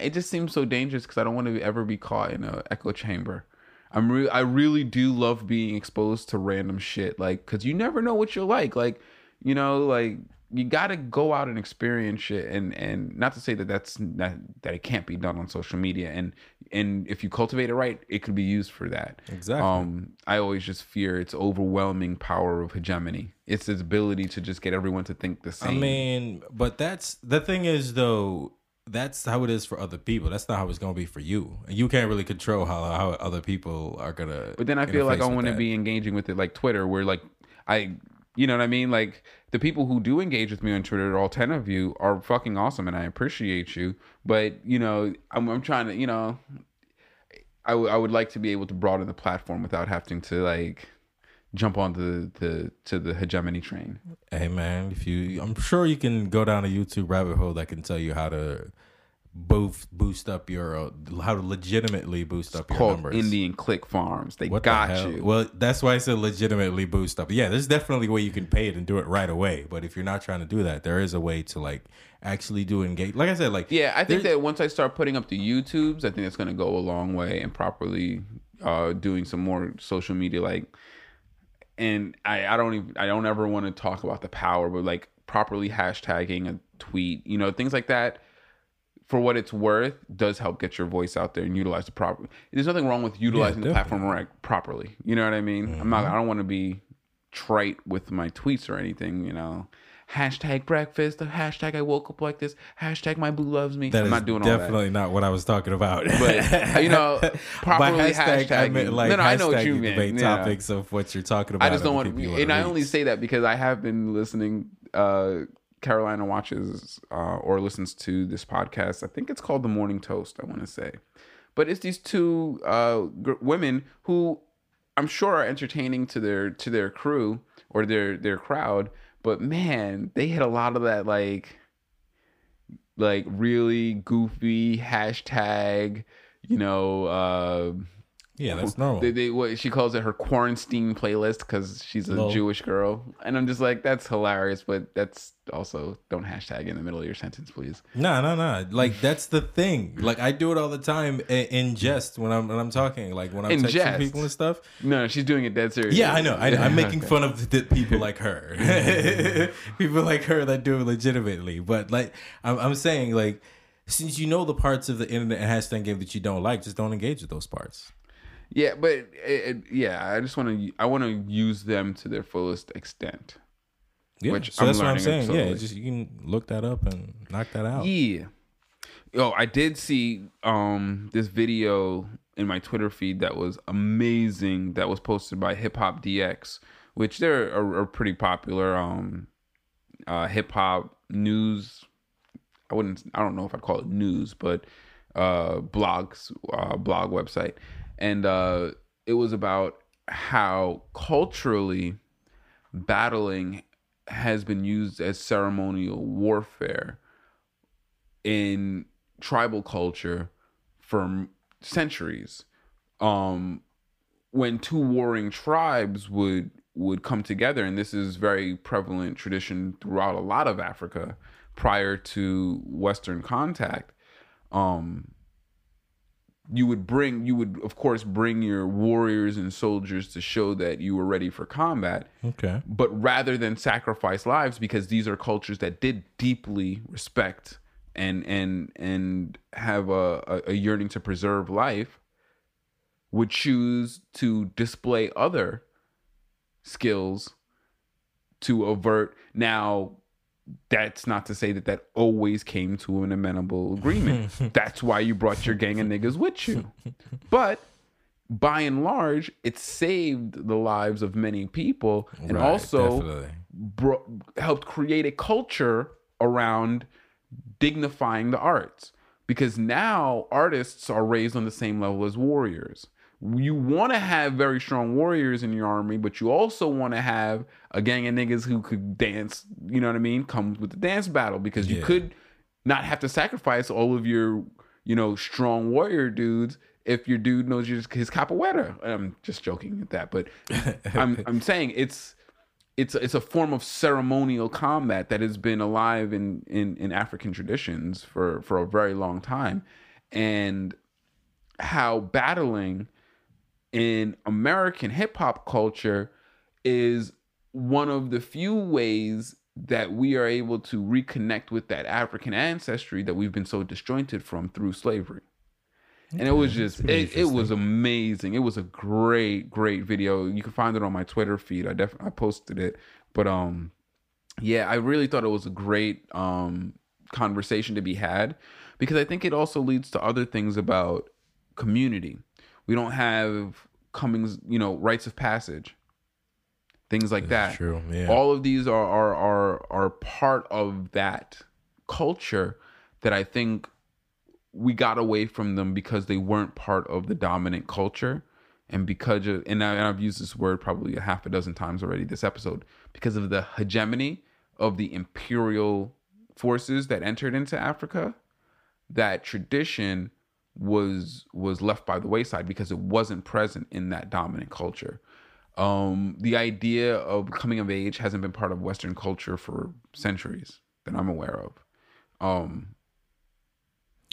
it just seems so dangerous because I don't want to ever be caught in a echo chamber. I'm re- I really do love being exposed to random shit, like because you never know what you're like. Like, you know, like you got to go out and experience shit, and and not to say that that's not, that it can't be done on social media, and and if you cultivate it right, it could be used for that. Exactly. Um, I always just fear its overwhelming power of hegemony. It's its ability to just get everyone to think the same I mean, but that's the thing is though. That's how it is for other people. That's not how it's gonna be for you. And you can't really control how how other people are gonna. But then I feel like I want to be engaging with it like Twitter, where like I, you know what I mean? Like the people who do engage with me on Twitter, all 10 of you are fucking awesome and I appreciate you. But, you know, I'm, I'm trying to, you know, I, w- I would like to be able to broaden the platform without having to like jump onto the, the to the hegemony train. Hey man, if you, I'm sure you can go down a YouTube rabbit hole that can tell you how to boost boost up your uh, how to legitimately boost up your numbers. Indian Click Farms. They What got hell? you. Well, that's why I said legitimately boost up. Yeah, there's definitely a way you can pay it and do it right away. But if you're not trying to do that, there is a way to like actually do engage. Like I said, like Yeah, I think that once I start putting up the YouTubes, I think that's going to go a long way and properly uh, doing some more social media like. And I, I don't even I don't ever want to talk about the power, but like properly hashtagging a tweet, you know, things like that. For what it's worth, does help get your voice out there and utilize the proper. There's nothing wrong with utilizing the platform right properly. You know what I mean? I'm not. Mm-hmm. I don't want to be trite with my tweets or anything. You know, hashtag breakfast. Hashtag I woke up like this. Hashtag my boo loves me. that I'm is not doing all that. definitely not what I was talking about. But you know, By properly hashtag, I meant like no, no, I know what you mean. debate Yeah. topics of what you're talking about. I just don't and want, the people and I only say that because I have been listening. Uh, Carolina watches uh, or listens to this podcast. I think it's called The Morning Toast. I want to say, but it's these two uh, gr- women who I'm sure are entertaining to their to their crew or their their crowd. But man, they hit a lot of that like like really goofy hashtag. You know. Uh, Yeah, that's normal. they, they what she calls it her quarantine playlist because she's a Lol. Jewish girl, and I'm just like that's hilarious, but that's also don't hashtag in the middle of your sentence, please. No, no, no. Like that's the thing. Like I do it all the time in, in jest when I'm when I'm talking. Like when I'm In texting jest? people and stuff. No, she's doing it dead serious. Yeah, I know. I, I'm making Okay. fun of the people like her, people like her that do it legitimately. But like I'm, I'm saying, like since you know the parts of the internet and hashtag game that you don't like, just don't engage with those parts. Yeah, but it, it, yeah, I just want to I want to use them to their fullest extent. Yeah, Which so I'm that's what I'm learning saying. Yeah, just you can look that up and knock that out. Yeah. Oh, I did see um this video in my Twitter feed that was amazing. That was posted by Hip Hop DX, which they're a, a pretty popular um uh hip hop news. I wouldn't. I don't know if I'd call it news, but uh blogs, uh, blog website, and uh it was about how culturally battling has been used as ceremonial warfare in tribal culture for centuries. Um when two warring tribes would would come together and this is very prevalent tradition throughout a lot of africa prior to western contact um you would bring you would of course bring your warriors and soldiers to show that you were ready for combat Okay. but rather than sacrifice lives because these are cultures that did deeply respect and and and have a, a, a yearning to preserve life would choose to display other skills to avert now that's not to say that that always came to an amenable agreement. That's why you brought your gang of niggas with you. But by and large it saved the lives of many people and Right, also bro- helped create a culture around dignifying the arts. Because now artists are raised on the same level as warriors. You want to have very strong warriors in your army, but you also want to have a gang of niggas who could dance, you know what I mean? Come with the dance battle because you Yeah. could not have to sacrifice all of your, you know, strong warrior dudes if your dude knows his capoeira. I'm just joking at that, but I'm I'm saying it's it's it's a form of ceremonial combat that has been alive in in in African traditions for for a very long time, and how battling in American hip hop culture is one of the few ways that we are able to reconnect with that African ancestry that we've been so disjointed from through slavery. Okay. And it was just it, it was amazing. It was a great, great video. You can find it on my Twitter feed. I definitely I posted it. But um yeah, I really thought it was a great um conversation to be had because I think it also leads to other things about community. We don't have comings, you know, rites of passage things like That's that. True. Yeah. All of these are are are are part of that culture that I think we got away from them because they weren't part of the dominant culture and because of, and, I, have used this word probably a half a dozen times already this episode because of the hegemony of the imperial forces that entered into Africa that tradition was was left by the wayside because it wasn't present in that dominant culture um, the idea of coming of age hasn't been part of Western culture for centuries that I'm aware of. Um,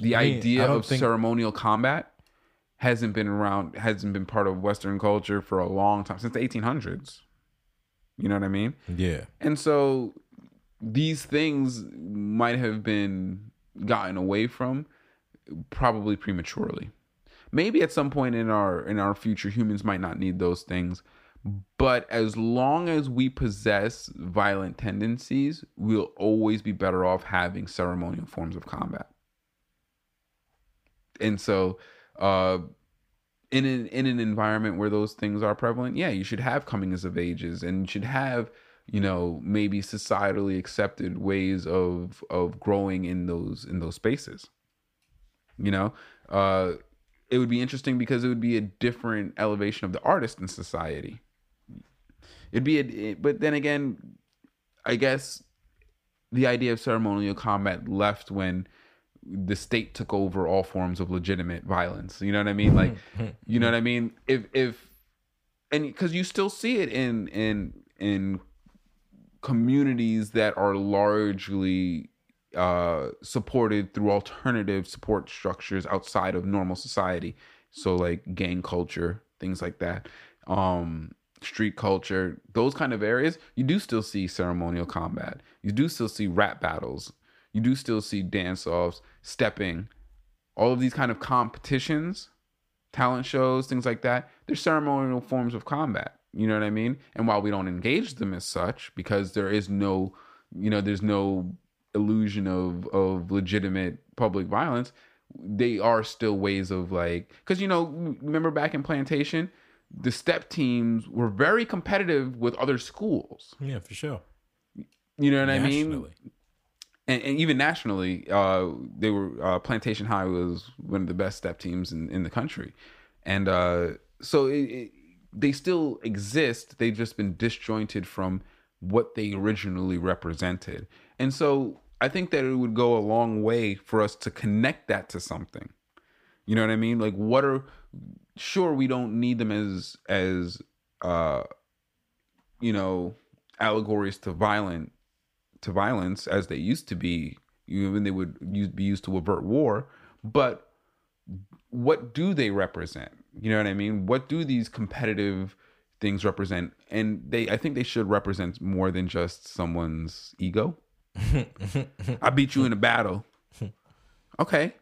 the I mean, idea of think... ceremonial combat hasn't been around, hasn't been part of Western culture for a long time since the 1800s. You know what I mean? Yeah. And so these things might have been gotten away from probably prematurely. Maybe at some point in our in our future humans might not need those things, but as long as we possess violent tendencies, we'll always be better off having ceremonial forms of combat. And so, uh, in an in an environment where those things are prevalent, yeah, you should have comings of ages, and you should have you know maybe societally accepted ways of of growing in those in those spaces. You know, uh, it would be interesting because it would be a different elevation of the artist in society It'd be, a, but then again, I guess the idea of ceremonial combat left when the state took over all forms of legitimate violence. You know what I mean? Like, you know what I mean? If if and because you still see it in in in communities that are largely uh, supported through alternative support structures outside of normal society. So like gang culture, things like that. Um, street culture, those kind of areas, you do still see ceremonial combat. You do still see rap battles. You do still see dance offs, stepping, all of these kind of competitions, talent shows, things like that. They're ceremonial forms of combat. You know what I mean? And while we don't engage them as such, because there is no, you know, there's no illusion of of legitimate public violence, they are still ways of like, because you know, remember back in plantation, the step teams were very competitive with other schools. Yeah, for sure. You know what I mean? And, and, even nationally, uh, they were uh, Plantation High was one of the best step teams in, in the country, and uh, so it, it, they still exist. They've just been disjointed from what they originally represented, and so I think that it would go a long way for us to connect that to something. You know what I mean? Like, what are sure we don't need them as as uh you know allegories to violent to violence as they used to be. Even they would use, be used to avert war but what do they represent? You know what i mean? What do these competitive things represent? And they i think they should represent more than just someone's ego i beat you in a battle okay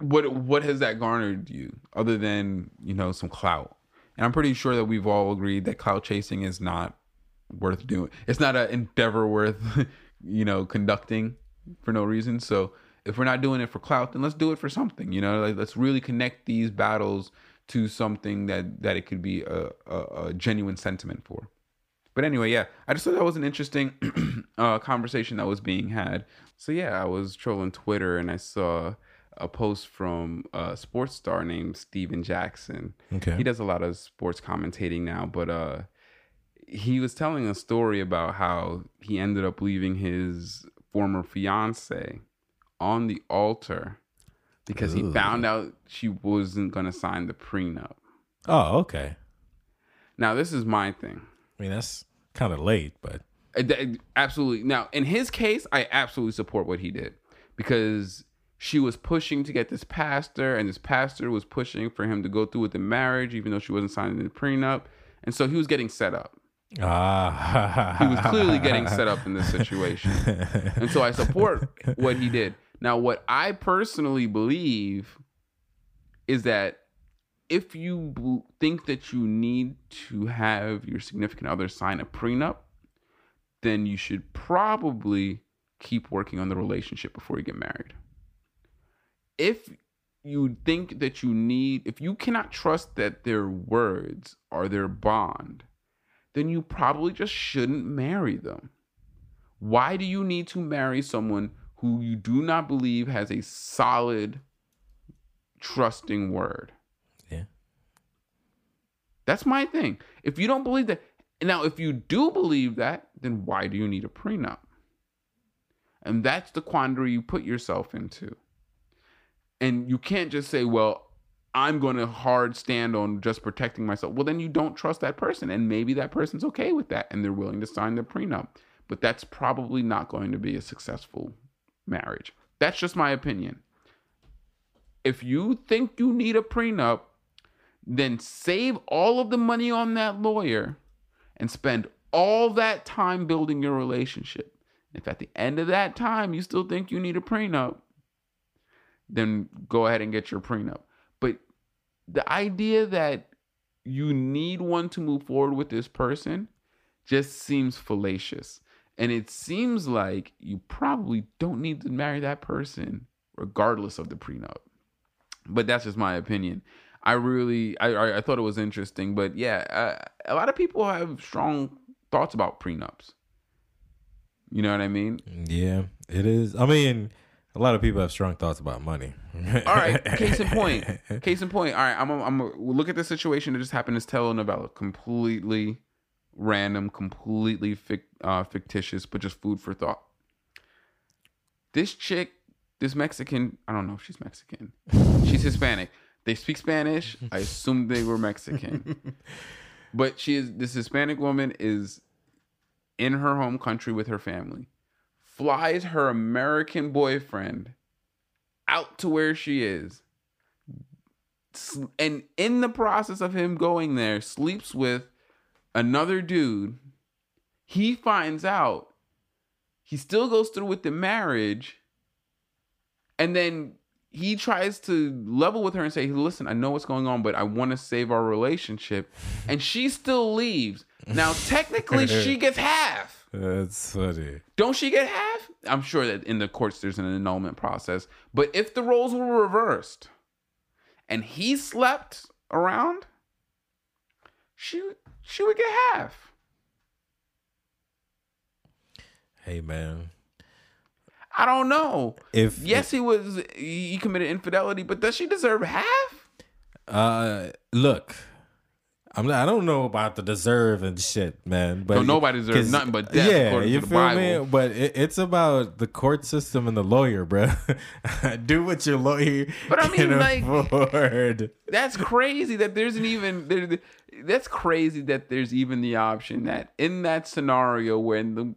what what has that garnered you other than you know some clout? And I'm pretty sure that we've all agreed that clout chasing is not worth doing. It's not an endeavor worth you know conducting for no reason. So if we're not doing it for clout, then let's do it for something. You know, like, let's really connect these battles to something that that it could be a, a, a genuine sentiment for. But anyway, yeah, I just thought that was an interesting uh, conversation that was being had. So yeah, I was trolling Twitter and I saw a post from a sports star named Stephen Jackson. Okay. He does a lot of sports commentating now, but uh he was telling a story about how he ended up leaving his former fiance on the altar because he found out she wasn't going to sign the prenup. Oh, okay. Now, this is my thing. I mean, that's kind of late, but Uh, Absolutely. Now, in his case, I absolutely support what he did because she was pushing to get this pastor, and this pastor was pushing for him to go through with the marriage, even though she wasn't signing the prenup. And so he was getting set up. ah, He was clearly getting set up in this situation. And so I support what he did. Now, what I personally believe is that if you think that you need to have your significant other sign a prenup, then you should probably keep working on the relationship before you get married. If you think that you need, if you cannot trust that their words are their bond, then you probably just shouldn't marry them. Why do you need to marry someone who you do not believe has a solid, trusting word? That's my thing. If you don't believe that, now if you do believe that, then why do you need a prenup? And that's the quandary you put yourself into. And you can't just say, well, I'm going to hard stand on just protecting myself. Well, then you don't trust that person. And maybe that person's okay with that and they're willing to sign the prenup. But that's probably not going to be a successful marriage. That's just my opinion. If you think you need a prenup, then save all of the money on that lawyer and spend all that time building your relationship. If at the end of that time you still think you need a prenup, then go ahead and get your prenup. But the idea that you need one to move forward with this person just seems fallacious. And it seems like you probably don't need to marry that person regardless of the prenup. But that's just my opinion. I really, I, I, thought it was interesting. But yeah, uh, a lot of people have strong thoughts about prenups. You know what I mean? Yeah, it is. I mean, a lot of people have strong thoughts about money. All right. Case in point. Case in point. All right. I'm. A, I'm. A, we'll look at the situation that just happened. This telenovela, completely random, completely fic, uh, fictitious, but just food for thought. This chick, this Mexican. I don't know if she's Mexican. She's Hispanic. They speak Spanish. I assume they were Mexican. but she is. This Hispanic woman is in her home country with her family. Flies her American boyfriend out to where she is and in the process of him going there sleeps with another dude he finds out he still goes through with the marriage and then he tries to level with her and say listen i know what's going on but i want to save our relationship and she still leaves now technically she gets half That's funny. don't she get half? I'm sure that in the courts there's an annulment process. But if the roles were reversed and he slept around, she she would get half. Hey, man. I don't know. If Yes, he was he committed infidelity, but does she deserve half? uh, look, I'm not, I don't know about the deserve and shit, man. But So nobody deserves nothing but death, Yeah, according you to the feel Bible. me? But it, it's about the court system and the lawyer, bro. Do what your lawyer But I mean, like- afford. That's crazy that there's an even there, that's crazy that there's even the option that in that scenario when the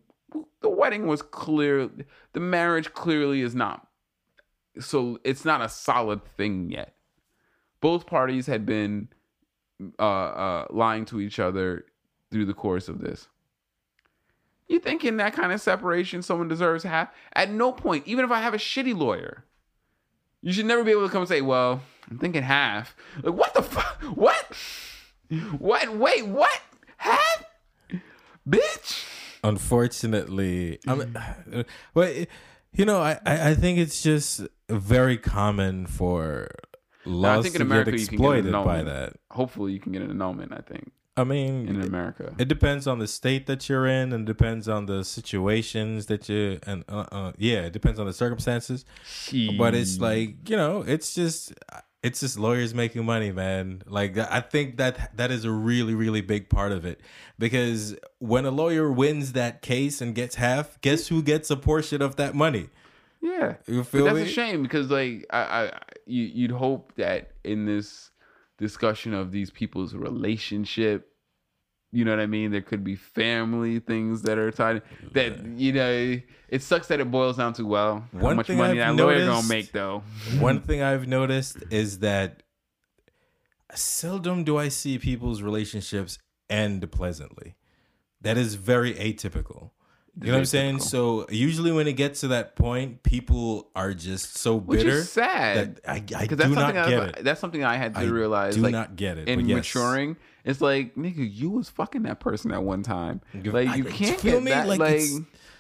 the wedding was clear the marriage clearly is not so it's not a solid thing yet. Both parties had been uh, uh, lying to each other through the course of this. You think in that kind of separation someone deserves half? At no point, even if I have a shitty lawyer, you should never be able to come and say, "Well, I'm thinking half." Like, what the fuck? What? What? Wait, what? Half? Bitch. Unfortunately, I mean, but you know, I, I think it's just very common for laws I think in to America get you can get by that. Hopefully, you can get an annulment. I think I mean, in America. It depends on the state that you're in, and depends on the situations that you and uh, uh, yeah, it depends on the circumstances. But it's like you know, it's just it's just lawyers making money, man. Like I think that that is a really really big part of it because when a lawyer wins that case and gets half, guess who gets a portion of that money? Yeah, You but feel that's me? a shame because like I, I you, you'd hope that in this discussion of these people's relationship, you know what I mean. There could be family things that are tied. That you know, it sucks that it boils down to well, how One much money I've that lawyer gonna make though. One thing I've noticed is that seldom do I see people's relationships end pleasantly. That is very atypical. You know what I'm saying? So usually when it gets to that point, people are just so Which bitter is sad. that I, I Because do that's not something get I, it. that's something I had to I realize. do like, not get it. in yes. maturing, it's like nigga, you was fucking that person at one time. Like I- you can't feel get me? that. Like, Like,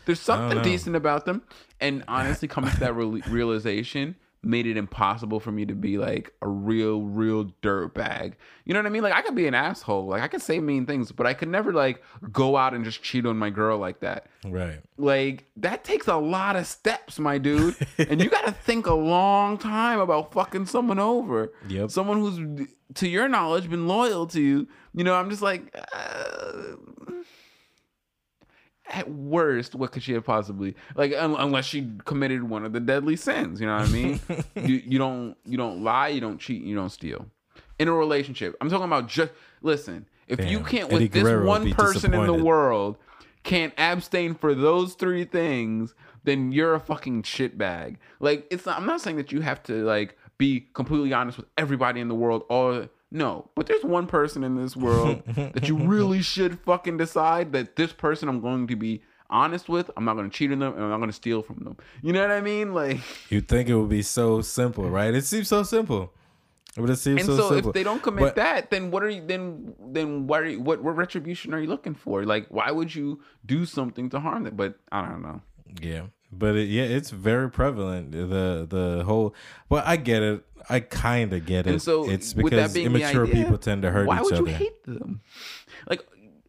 there's something decent about them, and honestly, coming to that real- realization made it impossible for me to be like a real, real dirt bag. You know what I mean? Like I could be an asshole. Like I could say mean things, but I could never like go out and just cheat on my girl like that Right. like that takes a lot of steps, my dude, and you got to think a long time about fucking someone over. Yep. Someone who's, to your knowledge, been loyal to you. You know, I'm just like, uh, at worst, what could she have possibly like? Un- unless she committed one of the deadly sins. You know what I mean? you you don't you don't lie, you don't cheat, you don't steal. In a relationship, I'm talking about just listen. If you can't Eddie with this Guerrero one person in the world can't abstain for those three things, then you're a fucking shitbag. Like it's not I'm not saying that you have to like be completely honest with everybody in the world all no, but there's one person in this world that you really should fucking decide that this person I'm going to be honest with. I'm not going to cheat on them and I'm not going to steal from them. You know what I mean? Like You'd think it would be so simple, right? It seems so simple. But it seems and so, simple. And so, simple. if they don't commit But- that, then what are you then then what are you, what what retribution are you looking for? Like why would you do something to harm them? But I don't know. Yeah, but it, yeah, it's very prevalent. The the whole. Well, I get it. I kind of get it. And so, it's because immature idea, people tend to hurt why each would other. you hate them? Like,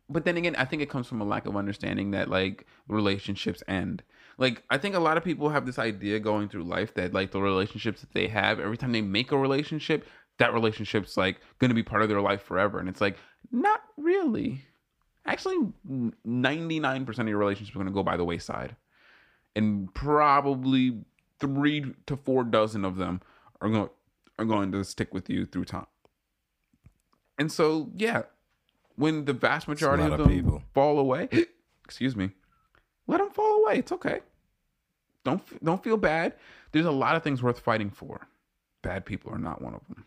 but then again, I think it comes from a lack of understanding that like relationships end. Like, I think a lot of people have this idea going through life that like the relationships that they have, every time they make a relationship, that relationship's like going to be part of their life forever, and it's like not really. Actually, ninety nine percent of your relationships are going to go by the wayside, and probably three to four dozen of them are going are going to stick with you through time. And so, yeah, when the vast majority of them people. fall away, excuse me, let them fall away. It's okay. Don't don't feel bad. There's a lot of things worth fighting for. Bad people are not one of them.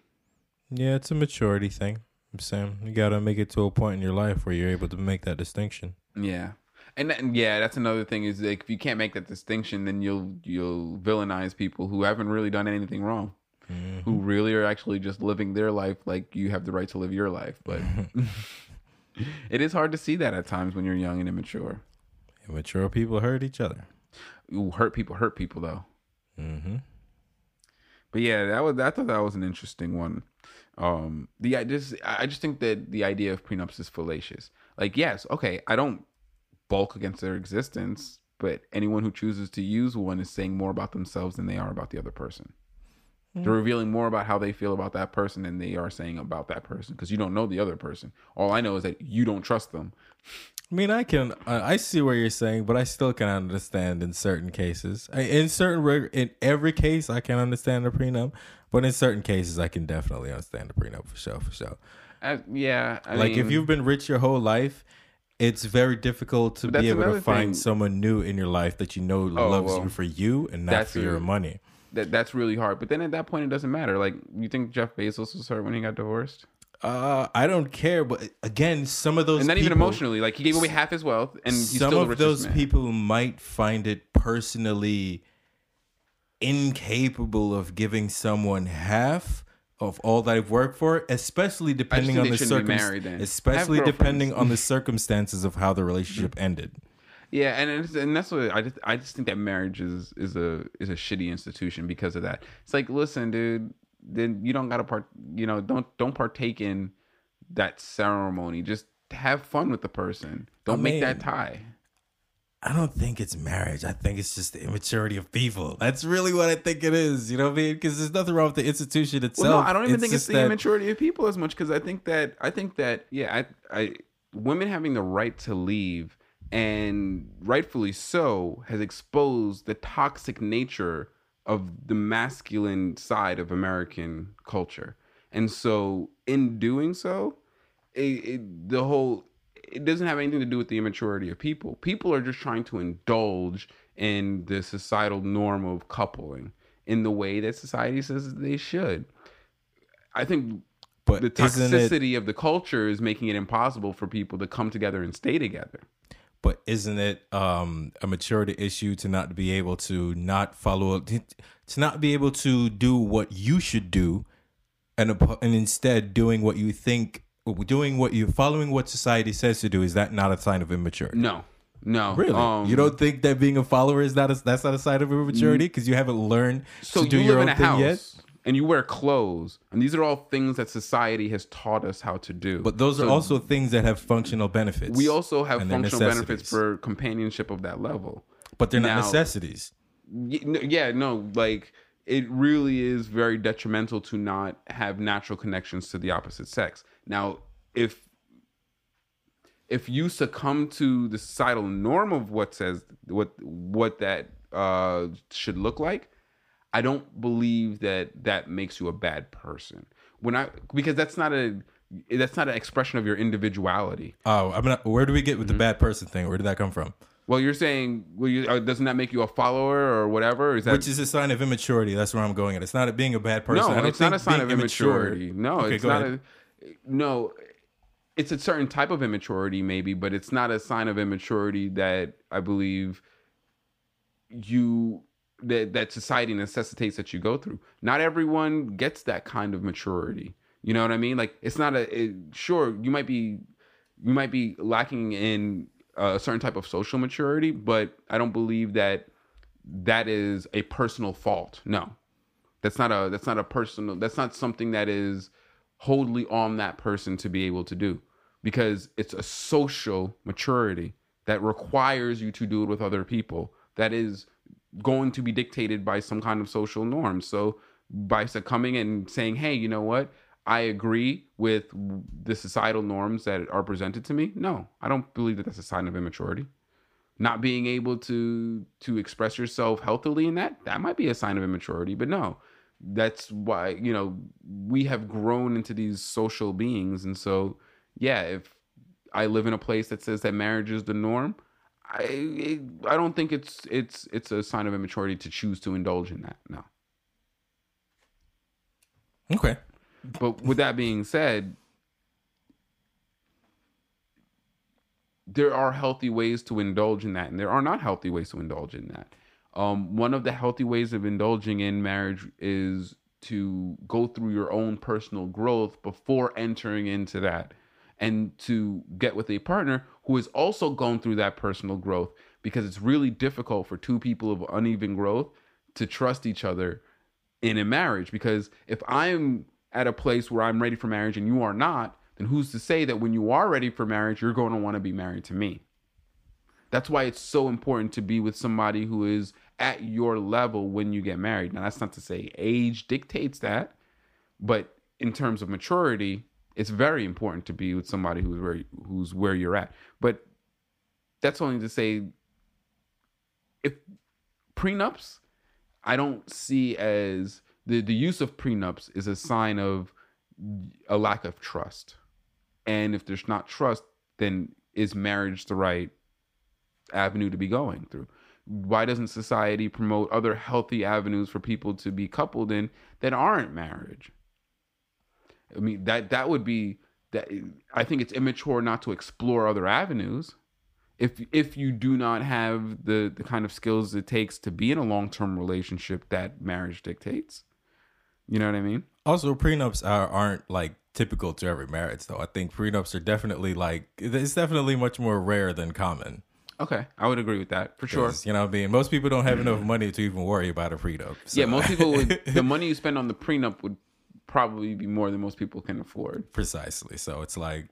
Yeah, it's a maturity thing. I'm saying you got to make it to a point in your life where you're able to make that distinction. Yeah. And, that, and yeah, that's another thing is like if you can't make that distinction, then you'll you'll villainize people who haven't really done anything wrong, who really are actually just living their life like you have the right to live your life. But it is hard to see that at times when you're young and immature. Immature people hurt each other. Ooh, hurt people hurt people though. hmm But yeah, that was I thought that was an interesting one. Um, the I just I just think that the idea of prenups is fallacious. Like, yes, okay, I don't bulk against their existence, but anyone who chooses to use one is saying more about themselves than they are about the other person. They're mm. revealing more about how they feel about that person than they are saying about that person because you don't know the other person. All I know is that you don't trust them. I mean, I can, I I see what you're saying, but I still can understand in certain cases. I- In certain, in every case, I can understand the prenup, but in certain cases, I can definitely understand the prenup for sure, for sure. I, yeah, I like if you've been rich your whole life, it's very difficult to be able to find thing. someone new in your life that you know Oh, loves well, you for you and not for your money. That that's really hard. But then at that point, it doesn't matter. Like, you think Jeff Bezos was hurt when he got divorced? Uh, I don't care, but again, some of those and not even emotionally. Like he gave away half his wealth, and he's some of those man. people might find it personally incapable of giving someone half of all that I've worked for, especially depending on the shouldn't circum- especially depending on the circumstances of how the relationship ended. Yeah, and it's, and that's what I just I just think that marriage is is a is a shitty institution because of that. It's like, listen, dude, then you don't got to part. You know, don't don't partake in that ceremony. Just have fun with the person. Don't I make that tie. I don't think it's marriage. I think it's just the immaturity of people. That's really what I think it is. You know what I mean? Because there's nothing wrong with the institution itself. Well, no, I don't even think it's the that- immaturity of people as much because I think that I think that yeah, I, I women having the right to leave and rightfully so has exposed the toxic nature of the masculine side of American culture, and so in doing so, it, it, the whole it doesn't have anything to do with the immaturity of people. People are just trying to indulge in the societal norm of coupling in the way that society says they should. I think But the isn't it- toxicity of the culture is making it impossible for people to come together and stay together. But isn't it um, a maturity issue to not be able to not follow up, to not be able to do what you should do, and and instead doing what you think, doing what you following what society says to do? Is that not a sign of immaturity? No, no, Really, Um, you don't think that being a follower is not a, that's not a sign of immaturity because you haven't learned So to do you your own thing house yet. And you wear clothes, and these are all things that society has taught us how to do. But those are also things that have functional benefits. we also have functional benefits for companionship of that level. but they're not now- necessities. Yeah no like it really is very detrimental to not have natural connections to the opposite sex now if if you succumb to the societal norm of what says what what that uh should look like i don't believe that that makes you a bad person when i because that's not a that's not an expression of your individuality Oh, I'm not. Where do we get with Mm-hmm. the bad person thing? Where did that come from? well you're saying well you, uh, doesn't that make you a follower or whatever is that Which is a sign of immaturity. That's where I'm going at. It's not being a bad person. I No, it's not a sign of immature- immaturity. No, Okay, it's not ahead. a no. It's a certain type of immaturity, maybe, but it's not a sign of immaturity that I believe you that that society necessitates that you go through. Not everyone gets that kind of maturity. You know what I mean? Like it's not a it, sure you might be you might be lacking in a certain type of social maturity, but I don't believe that that is a personal fault. No, that's not a that's not a personal that's not something that is wholly on that person to be able to do because it's a social maturity that requires you to do it with other people that is going to be dictated by some kind of social norm. So by succumbing and saying hey you know what? I agree with the societal norms that are presented to me. No i don't believe that that's a sign of immaturity. Not being able to to express yourself healthily in that that might be a sign of immaturity but no. That's why you know we have grown into these social beings. And so yeah if i live in a place that says that marriage is the norm i it, i don't think it's it's it's a sign of immaturity to choose to indulge in that no. Okay. but with that being said there are healthy ways to indulge in that and there are not healthy ways to indulge in that. Um, one of the healthy ways of indulging in marriage is to go through your own personal growth before entering into that and to get with a partner who has also gone through that personal growth because it's really difficult for two people of uneven growth to trust each other in a marriage because if I'm at a place where I'm ready for marriage and you are not, then who's to say that when you are ready for marriage, you're going to want to be married to me? That's why it's so important to be with somebody who is at your level when you get married. Now, that's not to say age dictates that, but in terms of maturity, it's very important to be with somebody who's where who's where you're at. But that's only to say if prenups I don't see as the the use of prenups is a sign of a lack of trust. And if there's not trust, then is marriage the right avenue to be going through? Why doesn't society promote other healthy avenues for people to be coupled in that aren't marriage? I mean that that would be that I think it's immature not to explore other avenues if if you do not have the the kind of skills it takes to be in a long-term relationship that marriage dictates you know what i mean Also, prenups are, aren't like typical to every marriage, though. I think prenups are definitely like it's definitely much more rare than common. okay i would agree with that for sure. You know what I mean? Most people don't have enough money to even worry about a prenup. so- yeah most people would the money you spend on the prenup would probably be more than most people can afford. Precisely. So it's like,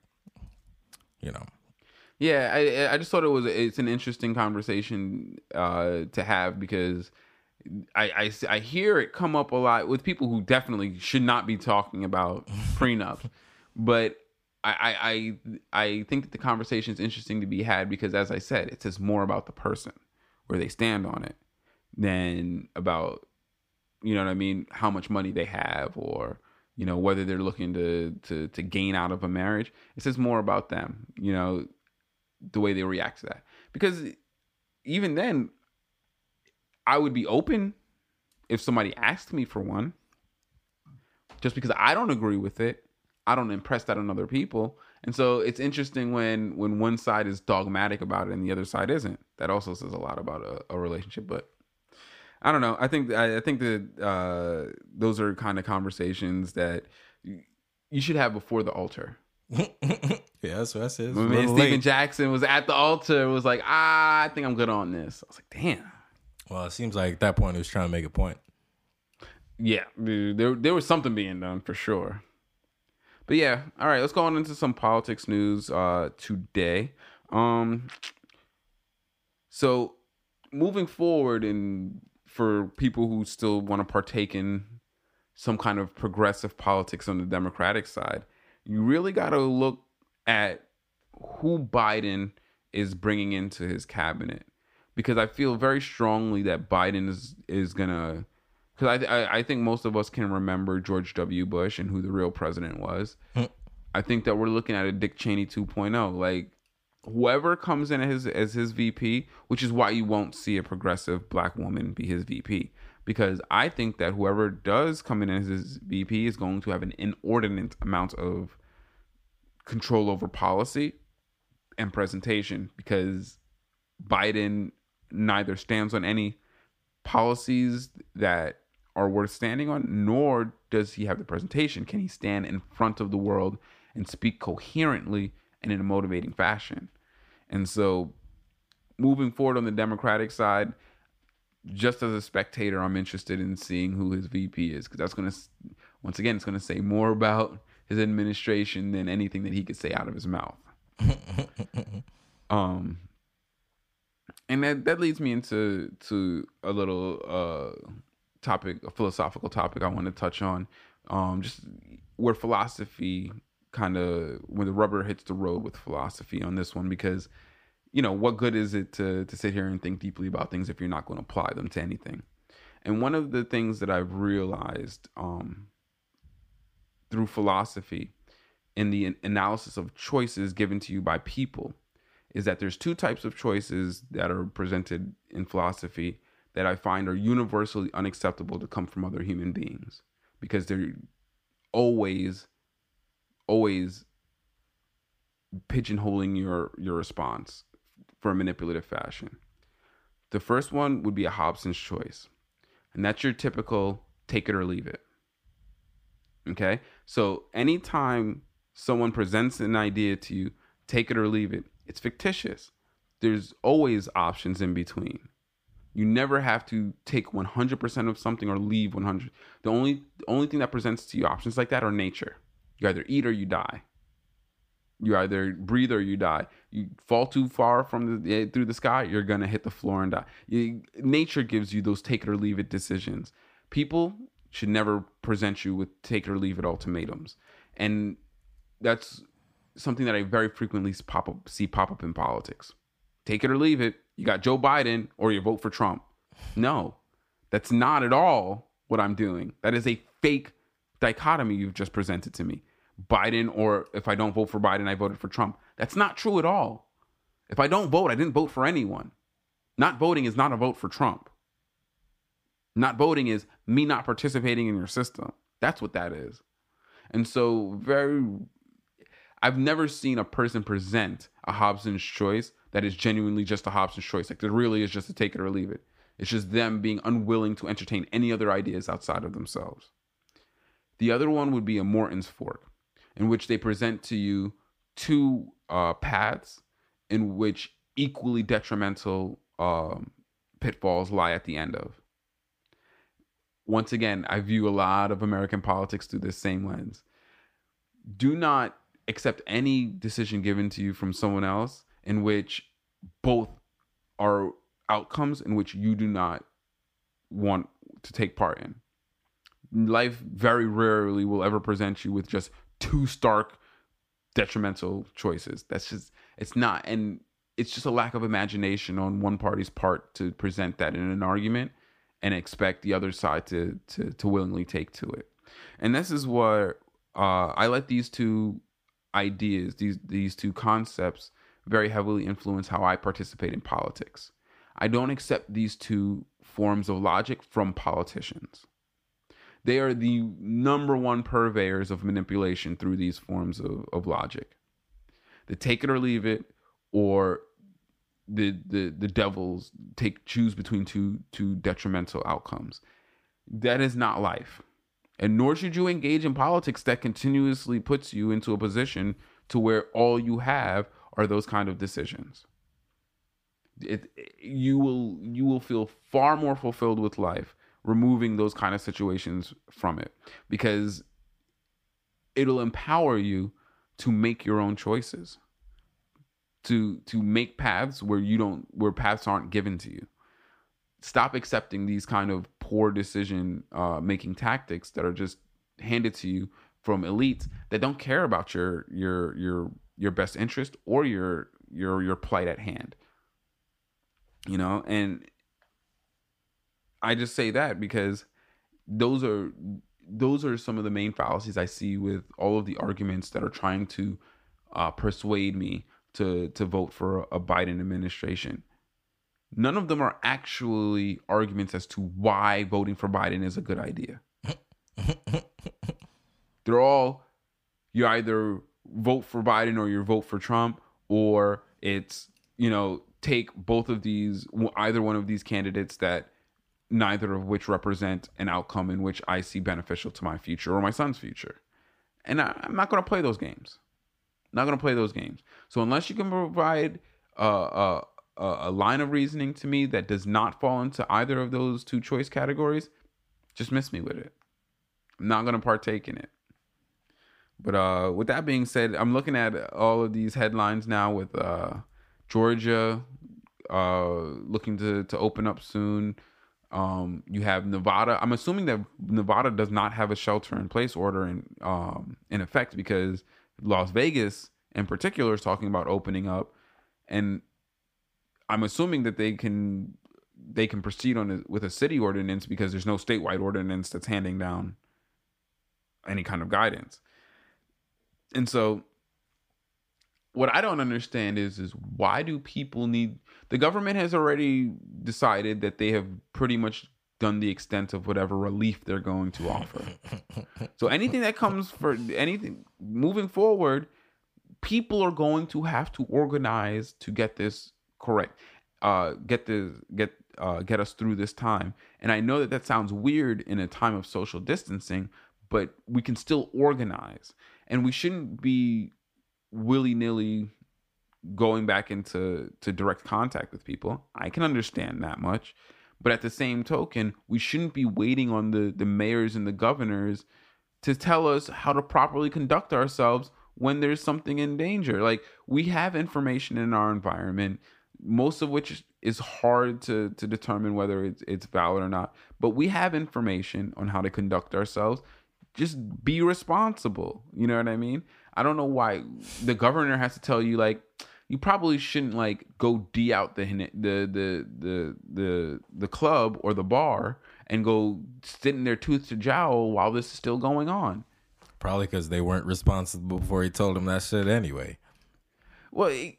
you know, Yeah, I I just thought it was it's an interesting conversation uh, to have because I, I I hear it come up a lot with people who definitely should not be talking about prenups, but I, I I think that the conversation is interesting to be had because, as I said, it says more about the person where they stand on it than about you know what I mean, how much money they have or you know whether they're looking to to to gain out of a marriage. It says more about them, you know, the way they react to that. Because even then, I would be open if somebody asked me for one. Just because I don't agree with it I don't impress that on other people. And so it's interesting when when one side is dogmatic about it and the other side isn't. That also says a lot about a, a relationship. But I don't know. I think I, I think that uh, those are kind of conversations that you should have before the altar. yeah, that's what I said. When Stephen late. Jackson was at the altar, was like, ah, I think I'm good on this. I was like, damn. Well, it seems like at that point he was trying to make a point. Yeah, there there was something being done for sure. But yeah, all right, let's go on into some politics news uh, today. Um, so moving forward, and for people who still want to partake in some kind of progressive politics on the Democratic side, you really got to look at who Biden is bringing into his cabinet because I feel very strongly that Biden is is gonna because I, I, I think most of us can remember George W. Bush and who the real president was. Hmm. I think that we're looking at a Dick Cheney 2.0. Like whoever comes in as as his VP, which is why you won't see a progressive black woman be his VP. Because I think that whoever does come in as his VP is going to have an inordinate amount of control over policy and presentation because Biden neither stands on any policies that are worth standing on, nor does he have the presentation. Can he stand in front of the world and speak coherently and in a motivating fashion? And so, moving forward on the Democratic side, just as a spectator, I'm interested in seeing who his VP is because that's going to, once again, it's going to say more about his administration than anything that he could say out of his mouth. um, and that that leads me into to a little uh topic, a philosophical topic I want to touch on. Um, just where philosophy kind of when the rubber hits the road with philosophy on this one because you know what good is it to to sit here and think deeply about things if you're not going to apply them to anything? And one of the things that i've realized um, through philosophy in the analysis of choices given to you by people is that there's two types of choices that are presented in philosophy that I find are universally unacceptable to come from other human beings because they're always, always pigeonholing your your response for a manipulative fashion. The first one would be a Hobson's choice, and that's your typical take it or leave it. Okay, so anytime someone presents an idea to you, take it or leave it, it's fictitious. There's always options in between. You never have to take 100% of something or leave 100. The only the only thing that presents to you options like that are nature. You either eat or you die. You either breathe or you die. You fall too far from the eh, through the sky, you're gonna hit the floor and die. You, nature gives you those take it or leave it decisions. People should never present you with take it or leave it ultimatums, and that's something that I very frequently pop up, see pop up in politics. Take it or leave it. You got Joe Biden or you vote for Trump. No, that's not at all what I'm doing. That is a fake dichotomy you've just presented to me. Biden, or if I don't vote for Biden, I voted for Trump. That's not true at all. If I don't vote, I didn't vote for anyone. Not voting is not a vote for Trump. Not voting is me not participating in your system. That's what that is. And so, very, I've never seen a person present a Hobson's choice that is genuinely just a Hobson's choice. Like there really is just a take it or leave it. It's just them being unwilling to entertain any other ideas outside of themselves. The other one would be a Morton's fork, in which they present to you two uh, paths in which equally detrimental um, pitfalls lie at the end of. Once again, I view a lot of American politics through this same lens. Do not accept any decision given to you from someone else in which both are outcomes in which you do not want to take part in. Life very rarely will ever present you with just two stark detrimental choices. That's just it's not and it's just a lack of imagination on one party's part to present that in an argument and expect the other side to to to willingly take to it. And this is what uh, I let these two ideas, these these two concepts, very heavily influence how I participate in politics. I don't accept these two forms of logic from politicians. They are the number one purveyors of manipulation through these forms of, of logic. The take it or leave it, or the the the devils take choose between two two detrimental outcomes. That is not life. And nor should you engage in politics that continuously puts you into a position to where all you have are those kind of decisions. It, you will you will feel far more fulfilled with life removing those kind of situations from it because it'll empower you to make your own choices to to make paths where you don't where paths aren't given to you. Stop accepting these kind of poor decision uh, making tactics that are just handed to you from elites that don't care about your your your your best interest or your your your plight at hand. You know and i just say that because those are those are some of the main fallacies i see with all of the arguments that are trying to uh, persuade me to to vote for a biden administration. None of them are actually arguments as to why voting for biden is a good idea. They're all you either vote for biden or you vote for trump or it's you know take both of these either one of these candidates that neither of which represent an outcome in which I see beneficial to my future or my son's future. And I, am not going to play those games. Not going to play those games. So unless you can provide a, a, a line of reasoning to me that does not fall into either of those two choice categories, just miss me with it. I'm not going to partake in it. But uh, with that being said, I'm looking at all of these headlines now with uh, Georgia uh, looking to to open up soon. Um, you have Nevada. I'm assuming that Nevada does not have a shelter in place order in um, in effect because Las Vegas, in particular, is talking about opening up, and I'm assuming that they can they can proceed on a, with a city ordinance because there's no statewide ordinance that's handing down any kind of guidance. And so what I don't understand is is why do people need the government has already decided that they have pretty much done the extent of whatever relief they're going to offer. so anything that comes for anything moving forward, people are going to have to organize to get this correct. Uh, get this get uh, get us through this time. And I know that that sounds weird in a time of social distancing, but we can still organize, and we shouldn't be willy nilly going back into to direct contact with people. I can understand that much. But at the same token, we shouldn't be waiting on the, the mayors and the governors to tell us how to properly conduct ourselves when there's something in danger. Like we have information in our environment, most of which is hard to, to determine whether it's, it's valid or not. But we have information on how to conduct ourselves. Just be responsible. You know what I mean? I don't know why the governor has to tell you like you probably shouldn't like go d out the the the the the the club or the bar and go sit in their tooth to jowl while this is still going on. Probably because they weren't responsible before he told them that shit anyway. Well, it,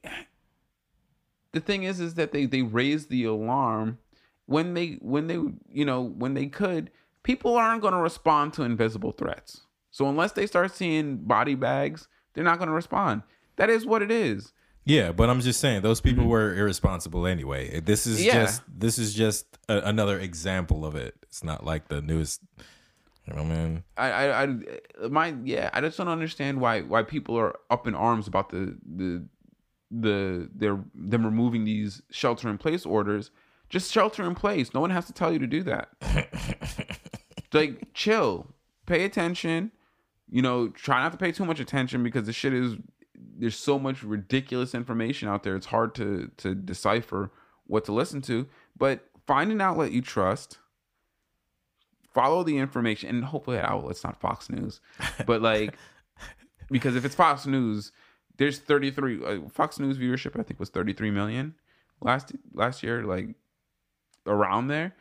the thing is, is that they they raised the alarm when they when they you know when they could. People aren't going to respond to invisible threats. So unless they start seeing body bags, they're not going to respond. That is what it is. Yeah, but I'm just saying those people mm-hmm. were irresponsible anyway. This is yeah. just this is just a, another example of it. It's not like the newest. You know, man. I, I, I, my, yeah. I just don't understand why why people are up in arms about the the the they're them removing these shelter in place orders. Just shelter in place. No one has to tell you to do that. like, chill, pay attention you know, try not to pay too much attention because the shit is there's so much ridiculous information out there. It's hard to to decipher what to listen to. But find an outlet you trust. Follow the information, and hopefully that outlet's not Fox News, but like because if it's Fox News, there's 33 uh, Fox News viewership. I think was 33 million last last year, like around there.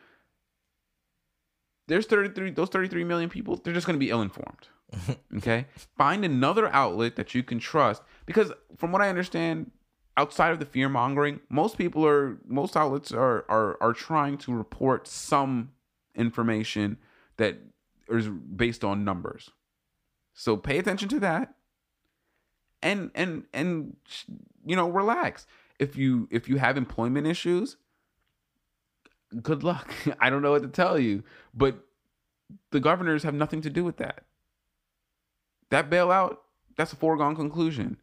There's 33 those 33 million people. They're just going to be ill informed. okay, find another outlet that you can trust because from what I understand, outside of the fear mongering, most people are most outlets are are are trying to report some information that is based on numbers. So pay attention to that. And and and you know, relax. If you if you have employment issues, good luck. I don't know what to tell you, but the governors have nothing to do with that. That bailout, that's a foregone conclusion.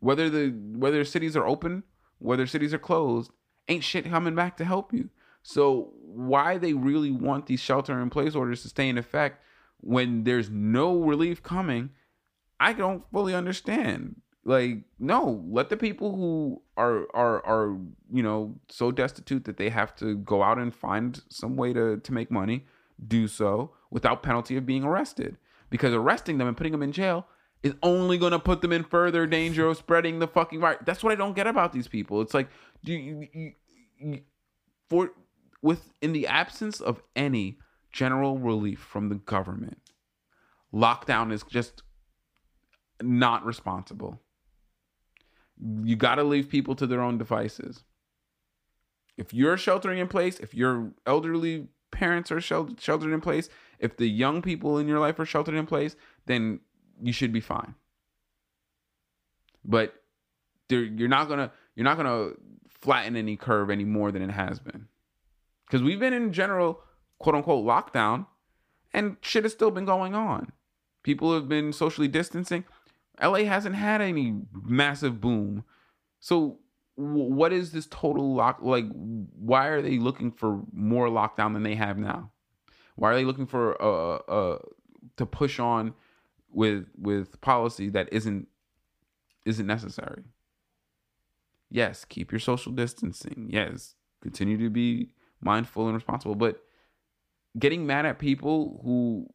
Whether the whether cities are open, whether cities are closed, ain't shit coming back to help you. So why they really want these shelter in place orders to stay in effect when there's no relief coming, I don't fully understand. Like, no, let the people who are are are you know so destitute that they have to go out and find some way to to make money do so without penalty of being arrested. Because arresting them and putting them in jail is only going to put them in further danger of spreading the fucking virus. That's what I don't get about these people. It's like, do you, you, you for with in the absence of any general relief from the government, lockdown is just not responsible. You got to leave people to their own devices. If you're sheltering in place, if your elderly parents are sheltered in place, if the young people in your life are sheltered in place, then you should be fine. But you're not gonna you're not gonna flatten any curve any more than it has been, because we've been in general quote unquote lockdown, and shit has still been going on. People have been socially distancing. LA hasn't had any massive boom, so what is this total lock like why are they looking for more lockdown than they have now why are they looking for uh uh to push on with with policy that isn't isn't necessary? Yes keep your social distancing. Yes continue to be mindful and responsible. But getting mad at people who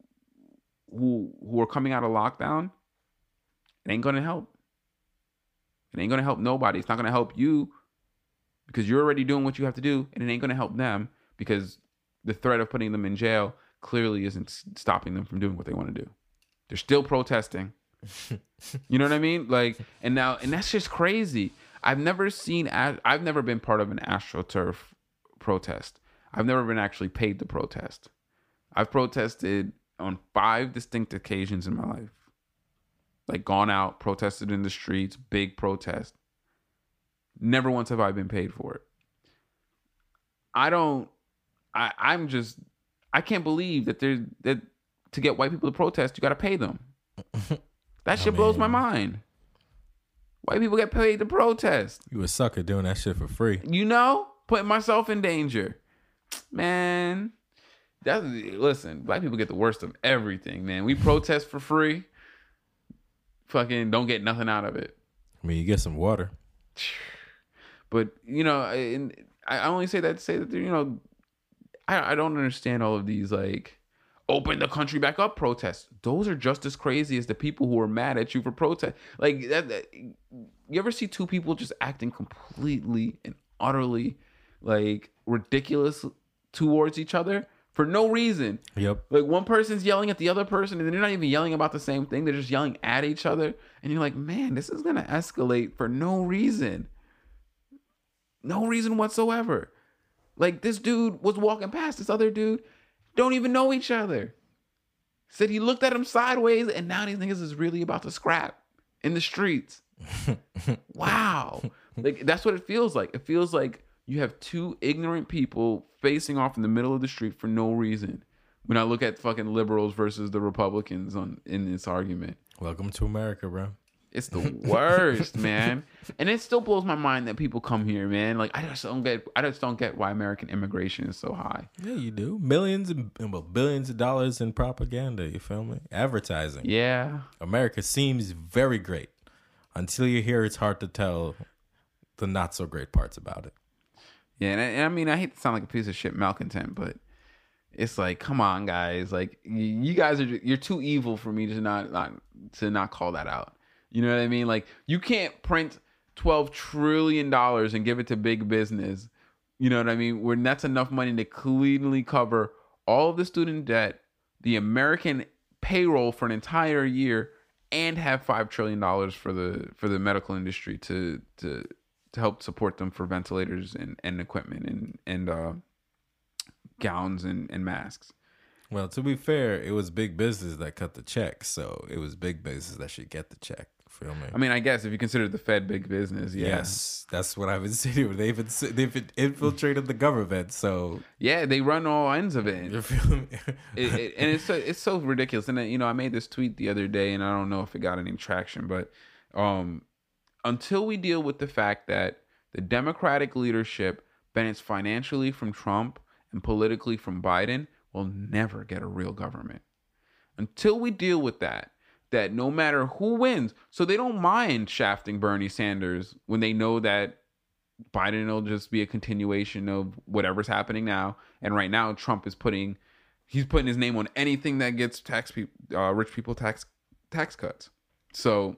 who who are coming out of lockdown it ain't gonna help. It ain't gonna help nobody. It's not gonna help you because you're already doing what you have to do, and it ain't gonna help them because the threat of putting them in jail clearly isn't stopping them from doing what they want to do. They're still protesting. you know what I mean? Like, and now, and that's just crazy. I've never seen, I've never been part of an AstroTurf protest. I've never been actually paid to protest. I've protested on five distinct occasions in my life like gone out, protested in the streets, big protest. Never once have I been paid for it. I don't I I'm just I can't believe that there's that to get white people to protest, you gotta pay them. That shit blows my mind. White people get paid to protest. You a sucker doing that shit for free. You know? Putting myself in danger. Man. That's listen, black people get the worst of everything, man. We protest for free fucking don't get nothing out of it. I mean, you get some water. But you know, I, I only say that to say that you know, I I don't understand all of these like open the country back up protests. Those are just as crazy as the people who are mad at you for protest. Like that, that you ever see two people just acting completely and utterly like ridiculous towards each other? for no reason. Yep. Like one person's yelling at the other person, and they're not even yelling about the same thing. They're just yelling at each other, and you're like, man, this is gonna escalate for no reason. No reason whatsoever. Like this dude was walking past this other dude, don't even know each other. Said he looked at him sideways, and now these niggas is really about to scrap in the streets. wow. Like that's what it feels like. It feels like you have two ignorant people facing off in the middle of the street for no reason. When I look at fucking liberals versus the Republicans on in this argument. Welcome to America, bro. It's the worst, man. And it still blows my mind that people come here, man. Like I just don't get I just don't get why American immigration is so high. Yeah, you do. Millions and well, billions of dollars in propaganda, you feel me? Advertising. Yeah. America seems very great. until you're here, it's hard to tell the not so great parts about it. Yeah, and I, and I mean, I hate to sound like a piece of shit malcontent, but it's like, come on, guys, like you guys are you're too evil for me to not not to not call that out. You know what I mean? Like you can't print twelve trillion dollars and give it to big business. You know what I mean? When that's enough money to cleanly cover all of the student debt, the American payroll for an entire year, and have five trillion dollars for the for the medical industry to to to help support them for ventilators and, and equipment and and uh, gowns and, and masks. Well, to be fair, it was big business that cut the check, so it was big business that should get the check. Feel me? I mean, I guess if you consider the Fed big business, yeah. Yes, that's what I've been saying. They've been, they've infiltrated the government, so yeah, they run all ends of it. you feel me? it, it and it's so, it's so ridiculous. And then, you know, I made this tweet the other day, and I don't know if it got any traction, but um, until we deal with the fact that the Democratic leadership benefits financially from Trump and politically from Biden, we'll never get a real government. Until we deal with that, that no matter who wins, so they don't mind shafting Bernie Sanders when they know that Biden will just be a continuation of whatever's happening now. And right now, Trump is putting he's putting his name on anything that gets tax people, uh, rich people tax tax cuts. So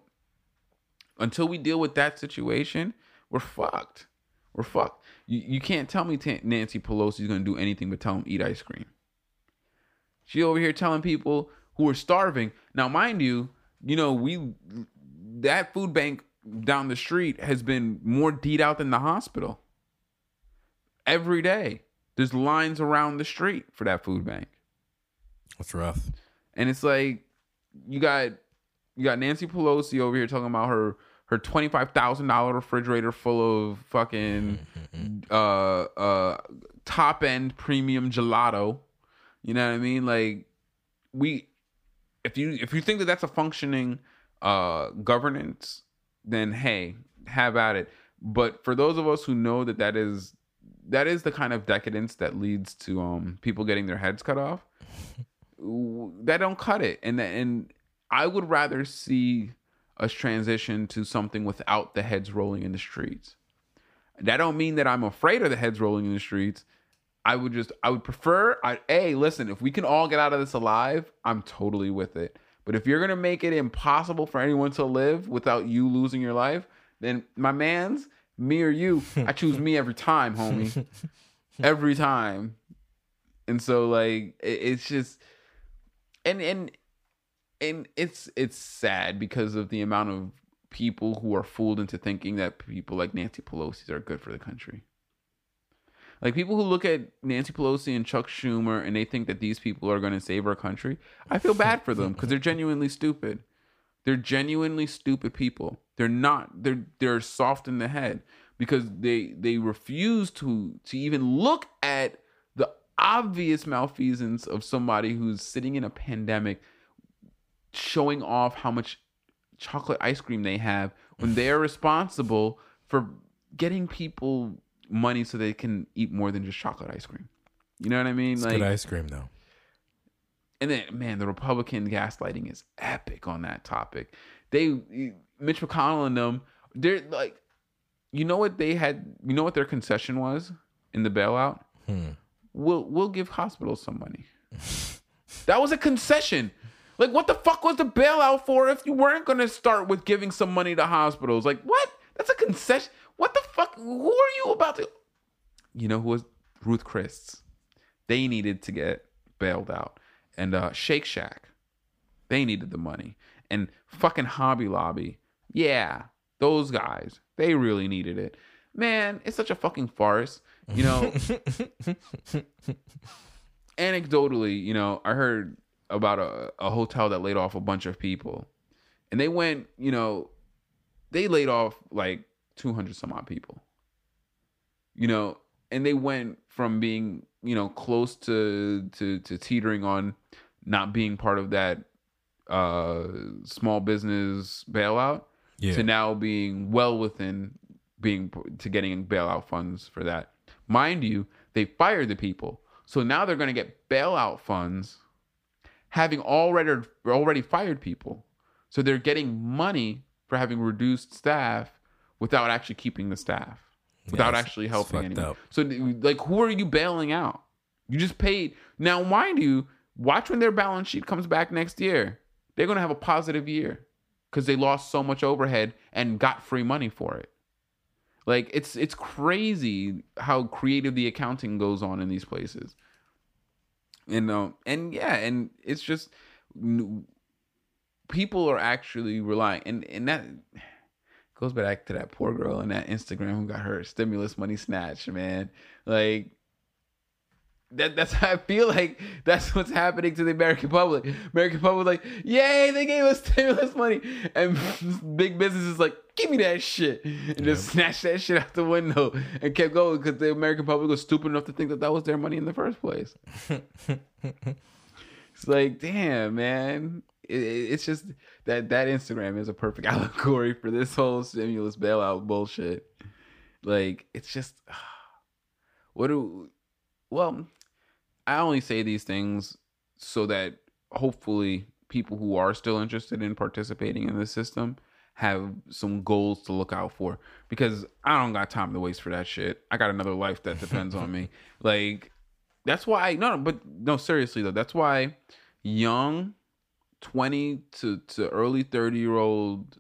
until we deal with that situation, we're fucked. We're fucked. You, you can't tell me t- Nancy Pelosi is going to do anything but tell them eat ice cream. She over here telling people who are starving. Now, mind you, you know we that food bank down the street has been more deed out than the hospital. Every day, there's lines around the street for that food bank, That's rough. and it's like you got you got Nancy Pelosi over here talking about her her twenty five thousand dollar refrigerator full of fucking uh uh top end premium gelato. You know what I mean? Like we if you if you think that that's a functioning uh governance, then hey, have at it. But for those of us who know that that is that is the kind of decadence that leads to um people getting their heads cut off, that don't cut it. And that, and I would rather see us transition to something without the heads rolling in the streets. That don't mean that I'm afraid of the heads rolling in the streets. I would just I would prefer I a listen, if we can all get out of this alive, I'm totally with it. But if you're gonna make it impossible for anyone to live without you losing your life, then my man's me or you, I choose me every time, homie. every time. And so like it, it's just and and and it's it's sad because of the amount of people who are fooled into thinking that people like Nancy Pelosi are good for the country. Like people who look at Nancy Pelosi and Chuck Schumer and they think that these people are going to save our country, I feel bad for them because they're genuinely stupid. They're genuinely stupid people. They're not. They're they're soft in the head because they they refuse to to even look at the obvious malfeasance of somebody who's sitting in a pandemic, showing off how much chocolate ice cream they have when they are responsible for getting people money so they can eat more than just chocolate ice cream. You know what I mean? It's like, good ice cream though. and then man, the Republican gaslighting is epic on that topic. They Mitch McConnell and them, they're like, you know what they had? You know what their concession was in the bailout? Hmm. We'll we'll give hospitals some money. that was a concession. Like, what the fuck was the bailout for if you weren't going to start with giving some money to hospitals? Like, what? That's a concession. What the fuck? Who are you about to? You know who was Ruth Chris? They needed to get bailed out, and uh, Shake Shack, they needed the money, and fucking Hobby Lobby, yeah, those guys, they really needed it. Man, it's such a fucking farce. You know, anecdotally, you know, I heard about a, a hotel that laid off a bunch of people. And they went, you know, they laid off like 200 some odd people. You know, and they went from being, you know, close to to to teetering on not being part of that uh small business bailout Yeah. to now being well within being to getting bailout funds for that. Mind you, they fired the people. So now they're going to get bailout funds having already already fired people. So they're getting money for having reduced staff without actually keeping the staff, without it's- actually helping anyone. up. So, like, who are you bailing out? You just paid. Now, mind you, watch when their balance sheet comes back next year. They're going to have a positive year because they lost so much overhead and got free money for it. Like it's it's crazy how creative the accounting goes on in these places. And um and yeah, and it's just people are actually relying and and that goes back to that poor girl on that Instagram who got her stimulus money snatched, man. Like that that's how I feel like that's what's happening to the American public. American public like, yay, they gave us stimulus money. And big business is like, give me that shit. And just snatch that shit out the window and kept going because the American public was stupid enough to think that that was their money in the first place. It's like, damn, man. It, it- it's just that that Instagram is a perfect allegory for this whole stimulus bailout bullshit. Like, it's just, what do, well, I only say these things so that hopefully people who are still interested in participating in the system have some goals to look out for because I don't got time to waste for that shit. I got another life that depends on me. Like that's why no, no, but no, seriously though, that's why young 20 to to early 30 year old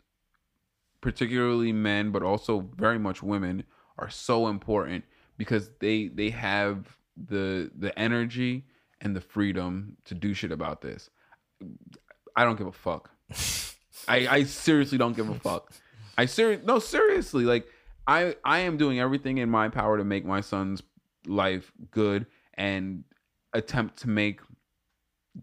particularly men but also very much women are so important because they they have the the energy and the freedom to do shit about this. I don't give a fuck. I I seriously don't give a fuck. I ser- no seriously like I I am doing everything in my power to make my son's life good and attempt to make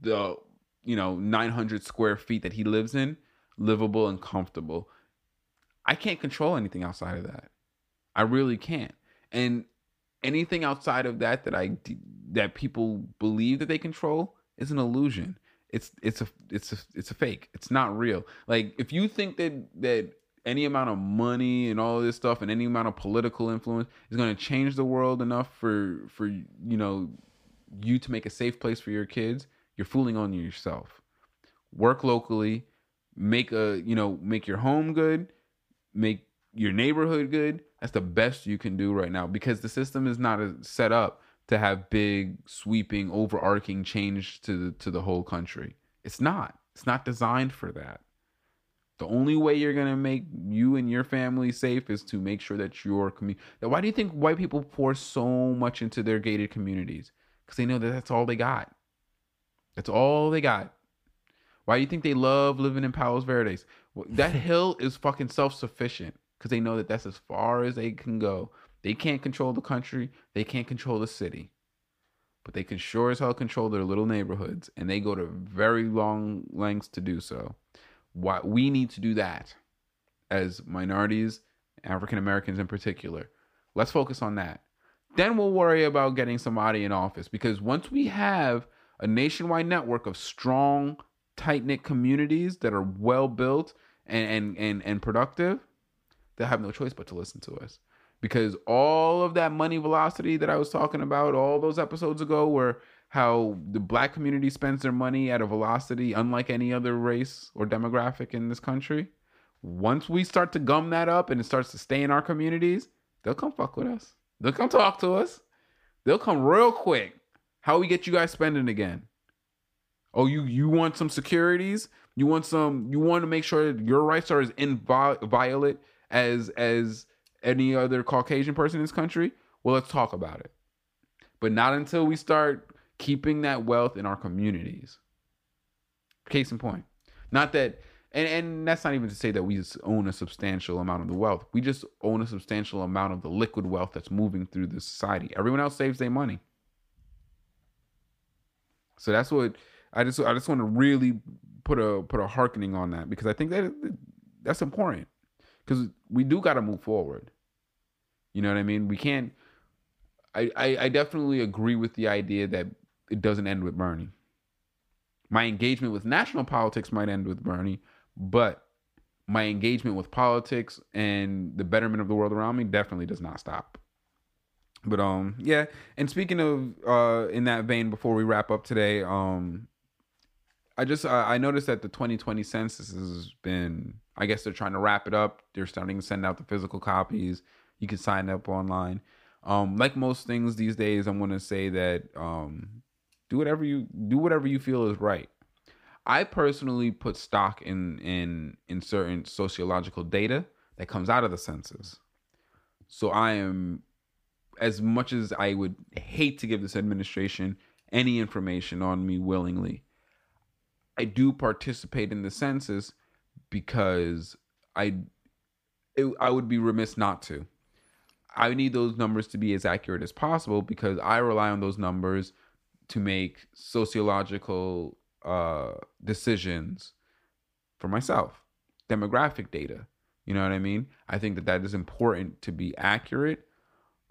the you know 900 square feet that he lives in livable and comfortable. I can't control anything outside of that. I really can't. And anything outside of that that I that people believe that they control is an illusion. It's it's a it's a it's a fake. It's not real. Like if you think that that any amount of money and all this stuff and any amount of political influence is going to change the world enough for for you know you to make a safe place for your kids, you're fooling on yourself. Work locally, make a you know make your home good, make your neighborhood good. That's the best you can do right now because the system is not set up to have big, sweeping, overarching change to the, to the whole country. It's not. It's not designed for that. The only way you're gonna make you and your family safe is to make sure that your community. Why do you think white people pour so much into their gated communities? Because they know that that's all they got. That's all they got. Why do you think they love living in Palos Verdes? Well, That hill is fucking self sufficient because they know that that's as far as they can go. They can't control the country, they can't control the city, but they can sure as hell control their little neighborhoods, and they go to very long lengths to do so. Why we need to do that as minorities, African Americans in particular. Let's focus on that. Then we'll worry about getting somebody in office because once we have a nationwide network of strong, tight knit communities that are well built and, and and and productive, they'll have no choice but to listen to us. Because all of that money velocity that I was talking about all those episodes ago, where how the black community spends their money at a velocity unlike any other race or demographic in this country, once we start to gum that up and it starts to stay in our communities, they'll come fuck with us. They'll come talk to us. They'll come real quick. How we get you guys spending again? Oh, you you want some securities? You want some? You want to make sure that your rights are as inviolate as as any other Caucasian person in this country? Well, let's talk about it. But not until we start keeping that wealth in our communities. Case in point. Not that and, and that's not even to say that we own a substantial amount of the wealth. We just own a substantial amount of the liquid wealth that's moving through the society. Everyone else saves their money. So that's what I just I just want to really put a put a harkening on that because I think that that's important because we do got to move forward. You know what I mean? We can't. I, I I definitely agree with the idea that it doesn't end with Bernie. My engagement with national politics might end with Bernie, but my engagement with politics and the betterment of the world around me definitely does not stop. But um yeah, and speaking of uh in that vein before we wrap up today, um I just uh, I noticed that the 2020 census has been. I guess they're trying to wrap it up. They're starting to send out the physical copies. You can sign up online. Um, like most things these days, I'm to say that um, do whatever you do whatever you feel is right. I personally put stock in in in certain sociological data that comes out of the census. So I am as much as I would hate to give this administration any information on me willingly, I do participate in the census because I it, I would be remiss not to. I need those numbers to be as accurate as possible because I rely on those numbers to make sociological uh, decisions for myself, demographic data. You know what I mean? I think that that is important to be accurate.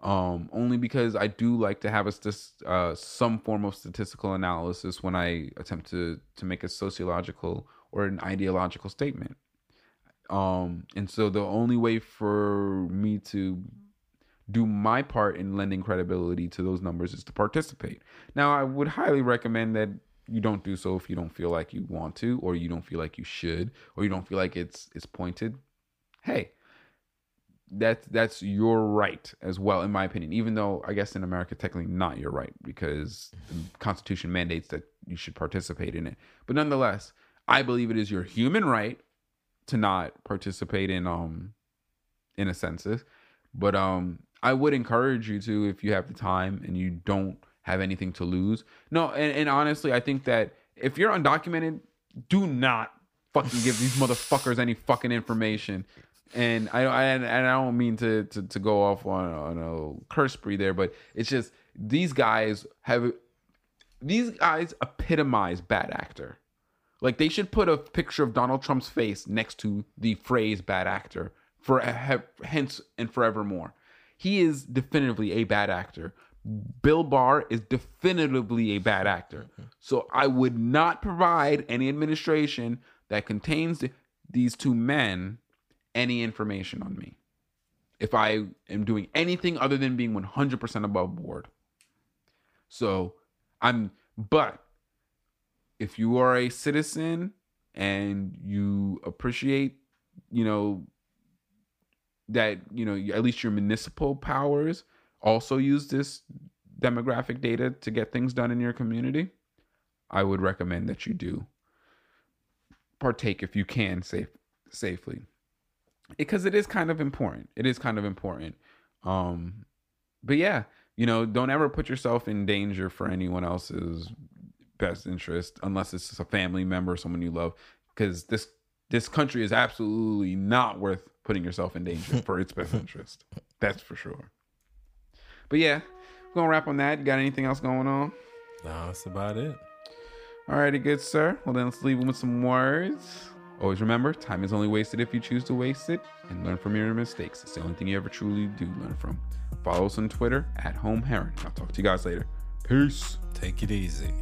Um, only because I do like to have a uh, some form of statistical analysis when I attempt to to make a sociological or an ideological statement. Um, and so the only way for me to do my part in lending credibility to those numbers is to participate. Now, I would highly recommend that you don't do so if you don't feel like you want to, or you don't feel like you should, or you don't feel like it's it's pointed. Hey, that's that's your right as well, in my opinion. Even though I guess in America, technically not your right because the Constitution mandates that you should participate in it. But nonetheless, I believe it is your human right to not participate in um in a census. But um I would encourage you to if you have the time and you don't have anything to lose. No, and, and honestly, I think that if you're undocumented, do not fucking give these motherfuckers any fucking information. And I, I and I don't mean to, to to go off on on a curse spree there, but it's just these guys have these guys epitomize bad actor. Like they should put a picture of Donald Trump's face next to the phrase bad actor for hence and forevermore. He is definitively a bad actor. Bill Barr is definitively a bad actor. So I would not provide any administration that contains these two men any information on me if I am doing anything other than being 100% above board. So I'm, but if you are a citizen and you appreciate, you know, that, you know, at least your municipal powers also use this demographic data to get things done in your community, I would recommend that you do partake if you can safe safely because it is kind of important. It is kind of important. Um, but yeah, you know, don't ever put yourself in danger for anyone else's best interest unless it's a family member, someone you love, because this this country is absolutely not worth putting yourself in danger for its best interest. That's for sure. But yeah, we're gonna wrap on that. You got anything else going on? No, that's about it. Alrighty, good sir. Well then let's leave them with some words. Always remember, time is only wasted if you choose to waste it, and learn from your mistakes. It's the only thing you ever truly do learn from. Follow us on Twitter at Home Heron. I'll talk to you guys later. Peace. Take it easy.